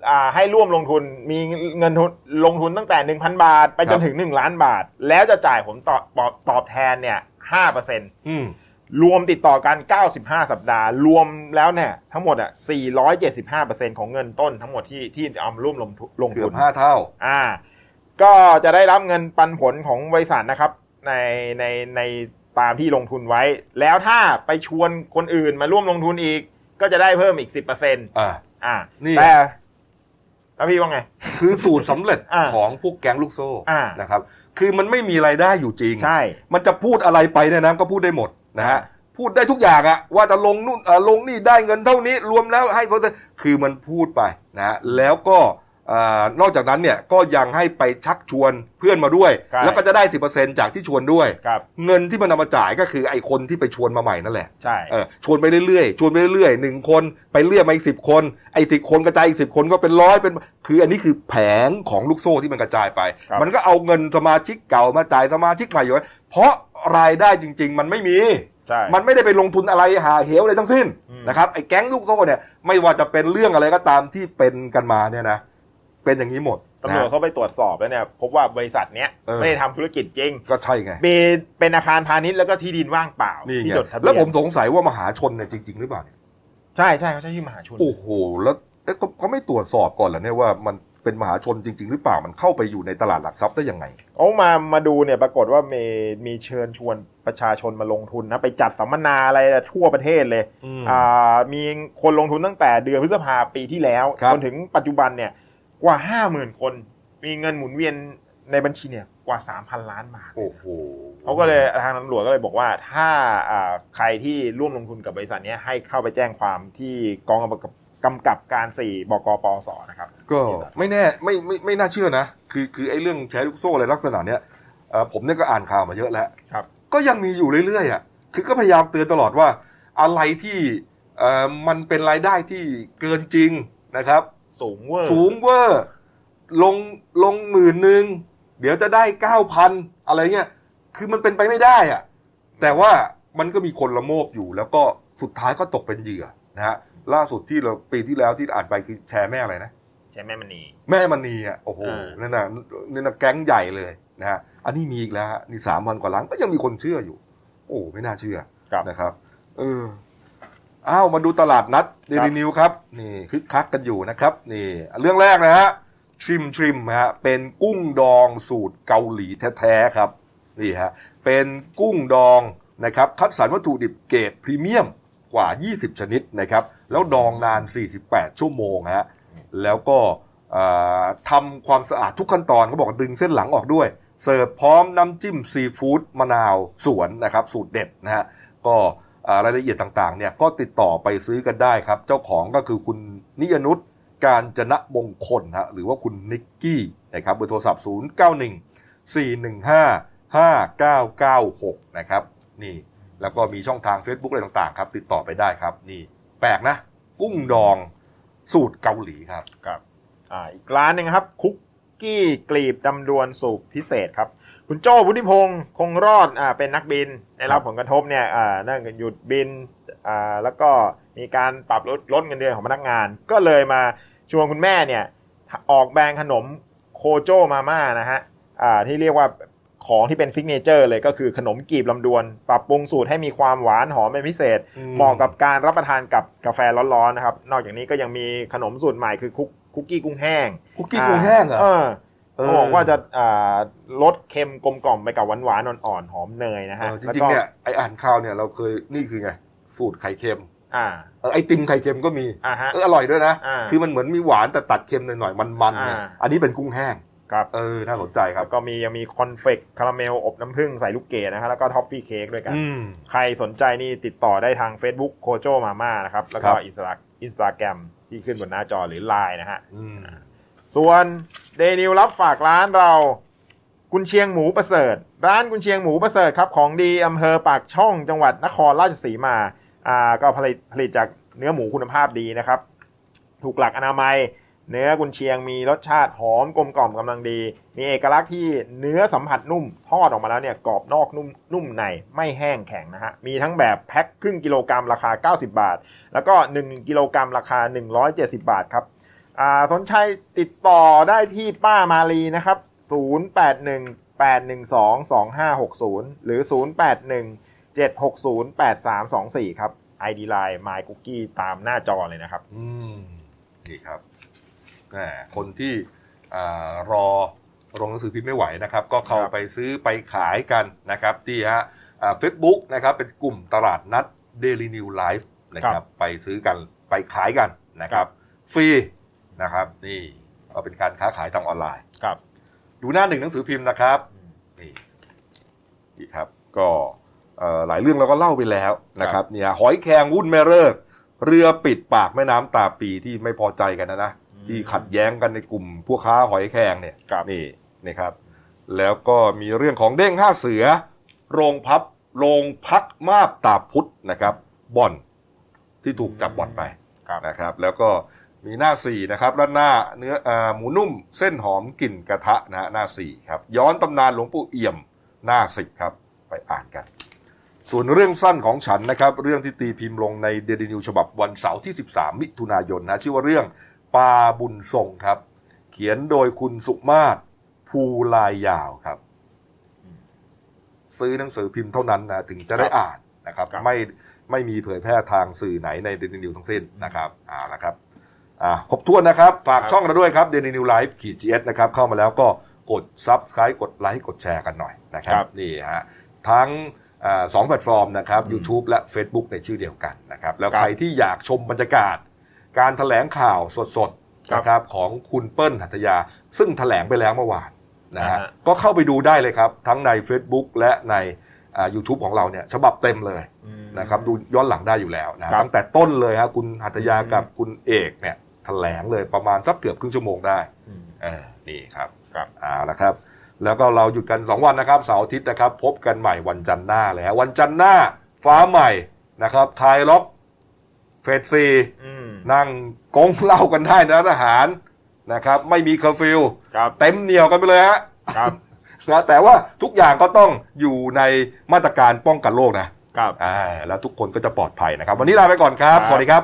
อ่าให้ร่วมลงทุนมีเงินทุนลงทุนตั้งแต่ 1,000 บาท ไปจนถึง 1 ล้านบาท แล้วจะจ่ายผลตอบตอบตอบแทนเนี่ย5%เปอร์เซ็นต์อืมรวมติดต่อกัน 95 สัปดาห์ รวมแล้วเนี่ยทั้งหมดอะ 475%ของเงินต้นทั้งหมดที่ที่เอามาร่วมลงทุนลงเกืทุอนบห้าเท่า อ่า ก็จะได้รับเงินปันผลของบริษัทนะครับ ในในในตามที่ลงทุนไว้ แล้วถ้าไปชวนคนอื่นมาร่วมลงทุนอีก ก็จะได้เพิ่มอีก10%ออ่าอ่านี่แต่แล้วพี่ว่าไง คือสูตรสำเร็จอ่าของพวกแก๊งลูกโซ่อ่านะครับ คือมันไม่มีไรายได้อยู่จริง ใช่ มันจะพูดอะไรไปเนี่ยนะก็พูดได้หมดนะฮะพูดได้ทุกอย่างอะว่าจะลงนู่นเอ่อลงนี่ได้เงินเท่านี้รวมแล้วให้เปอร์เซ็นต์คือมันพูดไปนะฮะแล้วก็เอ่อนอกจากนั้นเนี่ยก็ยังให้ไปชักชวนเพื่อนมาด้วยใช่แล้วก็จะได้สิจากที่ชวนด้วย ครับเงินที่มันเอามาจ่ายก็คือไอ้คนที่ไปชวนมาใหม่นั่นแหละใช่ เออชวนไปเรื่อยๆชวนไปเรื่อยๆหนึ่งคนไปเรียกมาอีกสิบคนไอ้สิบคนกระจายอีกสิบคนก็เป็นร้อยเป็น คืออันนี้คือแผงของลูกโซ่ที่มันกระจายไป ครับ มันก็เอาเงินสมาชิกเก่ามาจ่ายสมาชิกใหม่อยู่เพราะรายได้จริง ๆ มันไม่มี ใช่ มันไม่ได้ไปลงทุนอะไรหาเหวอะไรทั้งสิ้นอืม นะครับไอ้แก๊งลูกโซ่เนี่ยไม่ว่าจะเป็นเรื่องอะไรก็ตามที่เป็นกันมาเนี่ยนะ เป็นอย่างนี้หมดตำรวจนะเขาไปตรวจสอบแล้วเนี่ยพบว่าบริษัทเนี้ยเออไม่ได้ทำธุรกิจจริง ก็ใช่ไงมีเป็นอาคารพาณิชย์แล้วก็ที่ดินว่างเปล่านี่ที่ไงจดทะเบียนแล้วผมสงสัยว่ามหาชนเนี่ยจริง ๆ หรือเปล่าเนี่ยใช่ใช่เขาใช้ที่มหาชนโอ้โหแล้วเอ๊ะเขาเขาไม่ตรวจสอบก่อนเหรอเนี่ยว่ามันเป็นมหาชนจริง ๆ หรือเปล่ามันเข้าไปอยู่ในตลาดหลักทรัพย์ได้ยังไงเอามามาดูเนี่ยปรากฏว่ามีมีเชิญชวนประชาชนมาลงทุนนะไปจัดสัมมนาอะไรทั่วประเทศเลยอืมอ่ามีคนลงทุนตั้งแต่เดือนพฤษภาปีที่แล้วครับจนถึงปัจจุบันเนี่ย กว่าห้าหมื่นคน มีเงินหมุนเวียนในบัญชีเนี่ยกว่าสามพันล้านบาทโอ้โหเขาก็เลยทางตำรวจก็เลยบอกว่า ถ้าอ่าใครที่ร่วมลงทุนกับบริษัทเนี้ยให้เข้าไปแจ้งความที่กองกำกับกำกับการสี่บกปสนะครับ ก็ไม่แน่ไม่ไม่ไม่น่าเชื่อนะ คือคือไอ้เรื่องแชร์ลูกโซ่อะไรลักษณะเนี้ยเอ่อผมเนี่ยก็อ่านข่าวมาเยอะแล้วครับ ก็ยังมีอยู่เรื่อยๆอะคือก็พยายามเตือนตลอดว่า อะไรที่เอ่อมันเป็นรายได้ที่เกินจริงนะครับ สูงเวอร์ สูงเวอร์ ลงลงหมื่นหนึ่งเดี๋ยวจะได้เก้าพันอะไรเงี้ย คือมันเป็นไปไม่ได้อะแต่ว่ามันก็มีคนละโมบอยู่ แล้วก็สุดท้ายก็ตกเป็นเหยื่อนะฮะล่าสุดที่เราปีที่แล้วที่อ่านไปคือแชร์แม่อะไรนะใช่แม่มณีแม่มณีอะโอ้โหอ่านั่นน่ะนี่นะแก๊งใหญ่เลยนะฮะอันนี้มีอีกแล้วฮะนี่สามวันกว่าหลังก็ยังมีคนเชื่ออยู่ โอ้ไม่น่าเชื่อนะครับ เออ อ้าวมาดูตลาดนัดเดลินิวครับนี่คึกคักกันอยู่นะครับนี่เรื่องแรกนะฮะทริมทริมฮะเป็นกุ้งดองสูตรเกาหลีแท้ๆครับนี่ฮะเป็นกุ้งดองนะครับคัดสรรวัตถุดิบเกรดพรีเมียมกว่า 20 ชนิดนะครับแล้วดองนาน 48 ชั่วโมงฮะแล้วก็เอ่อทำความสะอาดทุกขั้นตอนเขาบอกว่าดึงเส้นหลังออกด้วย เสิร์ฟพร้อมน้ำจิ้มซีฟู้ดมะนาวสวนนะครับสูตรเด็ดนะฮะก็เอ่อ รายละเอียดต่างๆเนี่ยก็ติดต่อไปซื้อกันได้ครับ เจ้าของก็คือคุณนิยนุชการจนะมงคลฮะหรือว่าคุณนิกกี้นะครับเบอร์โทรศัพท์ 0 9 1 4 1 5 5 9 9 6 นะครับ นี่แล้วก็มีช่องทาง Facebook อะไรต่างๆ ครับ ติดต่อไปได้ครับ นี่ แปลกนะ กุ้งดองสูตรเกาหลีครับครับอ่าอีกร้านหนึ่งครับ คุกกี้กลีบดำดวนสูตรพิเศษครับ คุณโจ้วุฒิพงศ์คงรอดอ่าเป็นนักบินได้รับผลกระทบเนี่ยอ่านั่งหยุดบินอ่าแล้วก็มีการปรับลดลดเงินเดือนของพนักงาน ก็เลยมาชวนคุณแม่เนี่ยออกแบรนด์ขนมโคโจมาม่านะฮะอ่าที่เรียกว่าของที่เป็น signature เลยก็คือขนมกลีบลำดวน ปรับปรุงสูตรให้มีความหวานหอมเป็นพิเศษอืมเหมาะกับการรับประทานกับกาแฟร้อนๆนะครับ นอกจากนี้ก็ยังมีขนมสูตรใหม่คือคุกคุกกี้กุ้งแห้ง คุกกี้กุ้งแห้งเหรอ เออเออเขาบอกว่าจะอ่าลดเค็มกลมกล่อมไปกับหวานหวานๆอ่อนๆหอมเนยนะฮะเออแล้วก็จริงๆเนี่ยไออ่านข่าวเนี่ยเราเคยนี่คือไงสูตรไข่เค็มอ่าเออไอติมไข่เค็มก็มีอ่าฮะเอออร่อยด้วยนะอ่าคือมันเหมือนมีหวานแต่ตัดเค็มหน่อยๆมันๆเนี่ยอ่าอันนี้เป็นกุ้งแห้งครับเออน่าสนใจครับแล้วก็มียังมีคอร์นเฟลกคาราเมลอบน้ำผึ้งใส่ลูกเกดนะฮะแล้วก็ท็อฟฟี่เค้กด้วยกันอืมใครสนใจนี่ติดต่อได้ทาง Facebook โคโจมาม่านะครับ แล้วก็ครับอินสตาอินสตาแกรมที่ขึ้นบนหน้าจอหรือ Line นะฮะอืม ส่วนเดลินิวส์รับฝากร้านเรา กุนเชียงหมูประเสริฐ ร้านกุนเชียงหมูประเสริฐครับของดีอำเภอปากช่องจังหวัดนครราชสีมาอ่าก็ผลิตผลิตจากเนื้อหมูคุณภาพดีนะครับ ถูกหลักอนามัย เนื้อกุนเชียงมีรสชาติหอมกลมกล่อมกำลังดี มีเอกลักษณ์ที่เนื้อสัมผัสนุ่ม ทอดออกมาแล้วเนี่ยกรอบนอกนุ่มนุ่มในไม่แห้งแข็งนะฮะมีทั้งแบบแพ็คครึ่งกิโลกรัมราคา 90 บาท แล้วก็ 1 กิโลกรัมราคา 170 บาทครับ อ่าสนใจติดต่อได้ที่ป้ามาลีนะครับ 0818122560 หรือ 0817608324 ครับ ID Line My Cookie ตามหน้าจอเลยนะครับ อืมนี่ครับแหมคนที่อ่ารอโรงหนังสือพิมพ์ไม่ไหวนะครับ ก็เข้าไปซื้อไปขายกันนะครับ ที่ฮะเฟซบุ๊กนะครับ เป็นกลุ่มตลาดนัด Daily New Life นะคครัรับบไปซื้อกันไปขายกันนะครับ ฟรี นะครับ นี่ก็เป็นการค้าขายทางออนไลน์ครับ ดูหน้าหนึ่งหนังสือพิมพ์นะครับนี่นี่ครับ ก็เอ่อหลายเรื่องเราก็เล่าไปแล้วนะครับ เนี่ยหอยแครงวุ่นแม่เลิกเรือปิดปากแม่น้ำตาปีที่ไม่พอใจกันนะนะที่ขัดแย้งกันในกลุ่มพวกค้าหอยแครงเนี่ยนี่นะครับ แล้วก็มีเรื่องของเด้งห้าเสือ โรงพับโรงพักมาบตาพุทธนะครับ บ่อนที่ถูกจับบ่อนไปนะครับ แล้วก็ มีหน้าสี่นะครับด้านหน้าเนื้ออาหมูนุ่มเส้นหอมกลิ่นกระทะนะฮะหน้าสี่ครับย้อนตำนานหลวงปู่เอี่ยมหน้าสิบครับไปอ่านกัน ส่วนเรื่องสั้นของฉันนะครับ เรื่องที่ตีพิมพ์ลงในเดลินิวฉบับวันเสาร์ที่ 13 มิถุนายนนะชื่อว่าเรื่องปาบุญทรงครับขียนโดยคุณสุมาศภูลายยาวครับ ซื้อหนังสือพิมพ์เท่านั้นนะถึงจะได้อ่านนะครับ ไม่ไม่มีเผยแพร่ทางสื่อไหนในเดนินิวทั้งสิ้นนะครับเอาละครับ อ่าครบถ้วนนะครับ ฝากช่องเราด้วยครับเดลินิวส์ขีดจีเอสนะครับ เข้ามาแล้วก็กด Subscribe กดไลค์กดแชร์กันหน่อยนะครับครับนี่ฮะทั้งอ่าสองแพลตฟอร์มนะครับ YouTube และ Facebook ในชื่อเดียวกันนะครับ แล้วใครที่อยากชมบรรยากาศ การถแถลงข่าวสดๆนะครับของคุณเปิ้ลหัทยา ซึ่งแถลงไปแล้วเมื่อวานนะฮะอ่าฮะก็เข้าไปดูได้เลยครับ ทั้งใน Facebook และในอ่า YouTube ของเราเนี่ยฉบับเต็มเลยนะครับดูย้อนหลังได้อยู่แล้วนะตั้งแต่ต้นเลยฮะคุณหัทยากับคุณเอกเนี่ยแถลงเลยประมาณสักเกือบครึ่งชั่วโมงได้เออนี่ครับครับเอาละครับ แล้วก็เราหยุดกัน 2 วันนะครับเสาร์อาทิตย์นะครับ พบกันใหม่วันจันทร์หน้าเลยฮะวันจันทร์หน้าฟ้าใหม่นะครับคลายล็อกเฟสสี่นั่งก๊งเหล้ากันได้นะทหารนะครับ ไม่มีเคอร์ฟิวเต็มเหนียวกันไปเลยฮะครับนะแต่ว่าทุกอย่างก็ต้องอยู่ในมาตรการป้องกันโรคนะครับอ่าแล้วทุกคนก็จะปลอดภัยนะครับ วันนี้ลาไปก่อนครับ สวัสดีครับ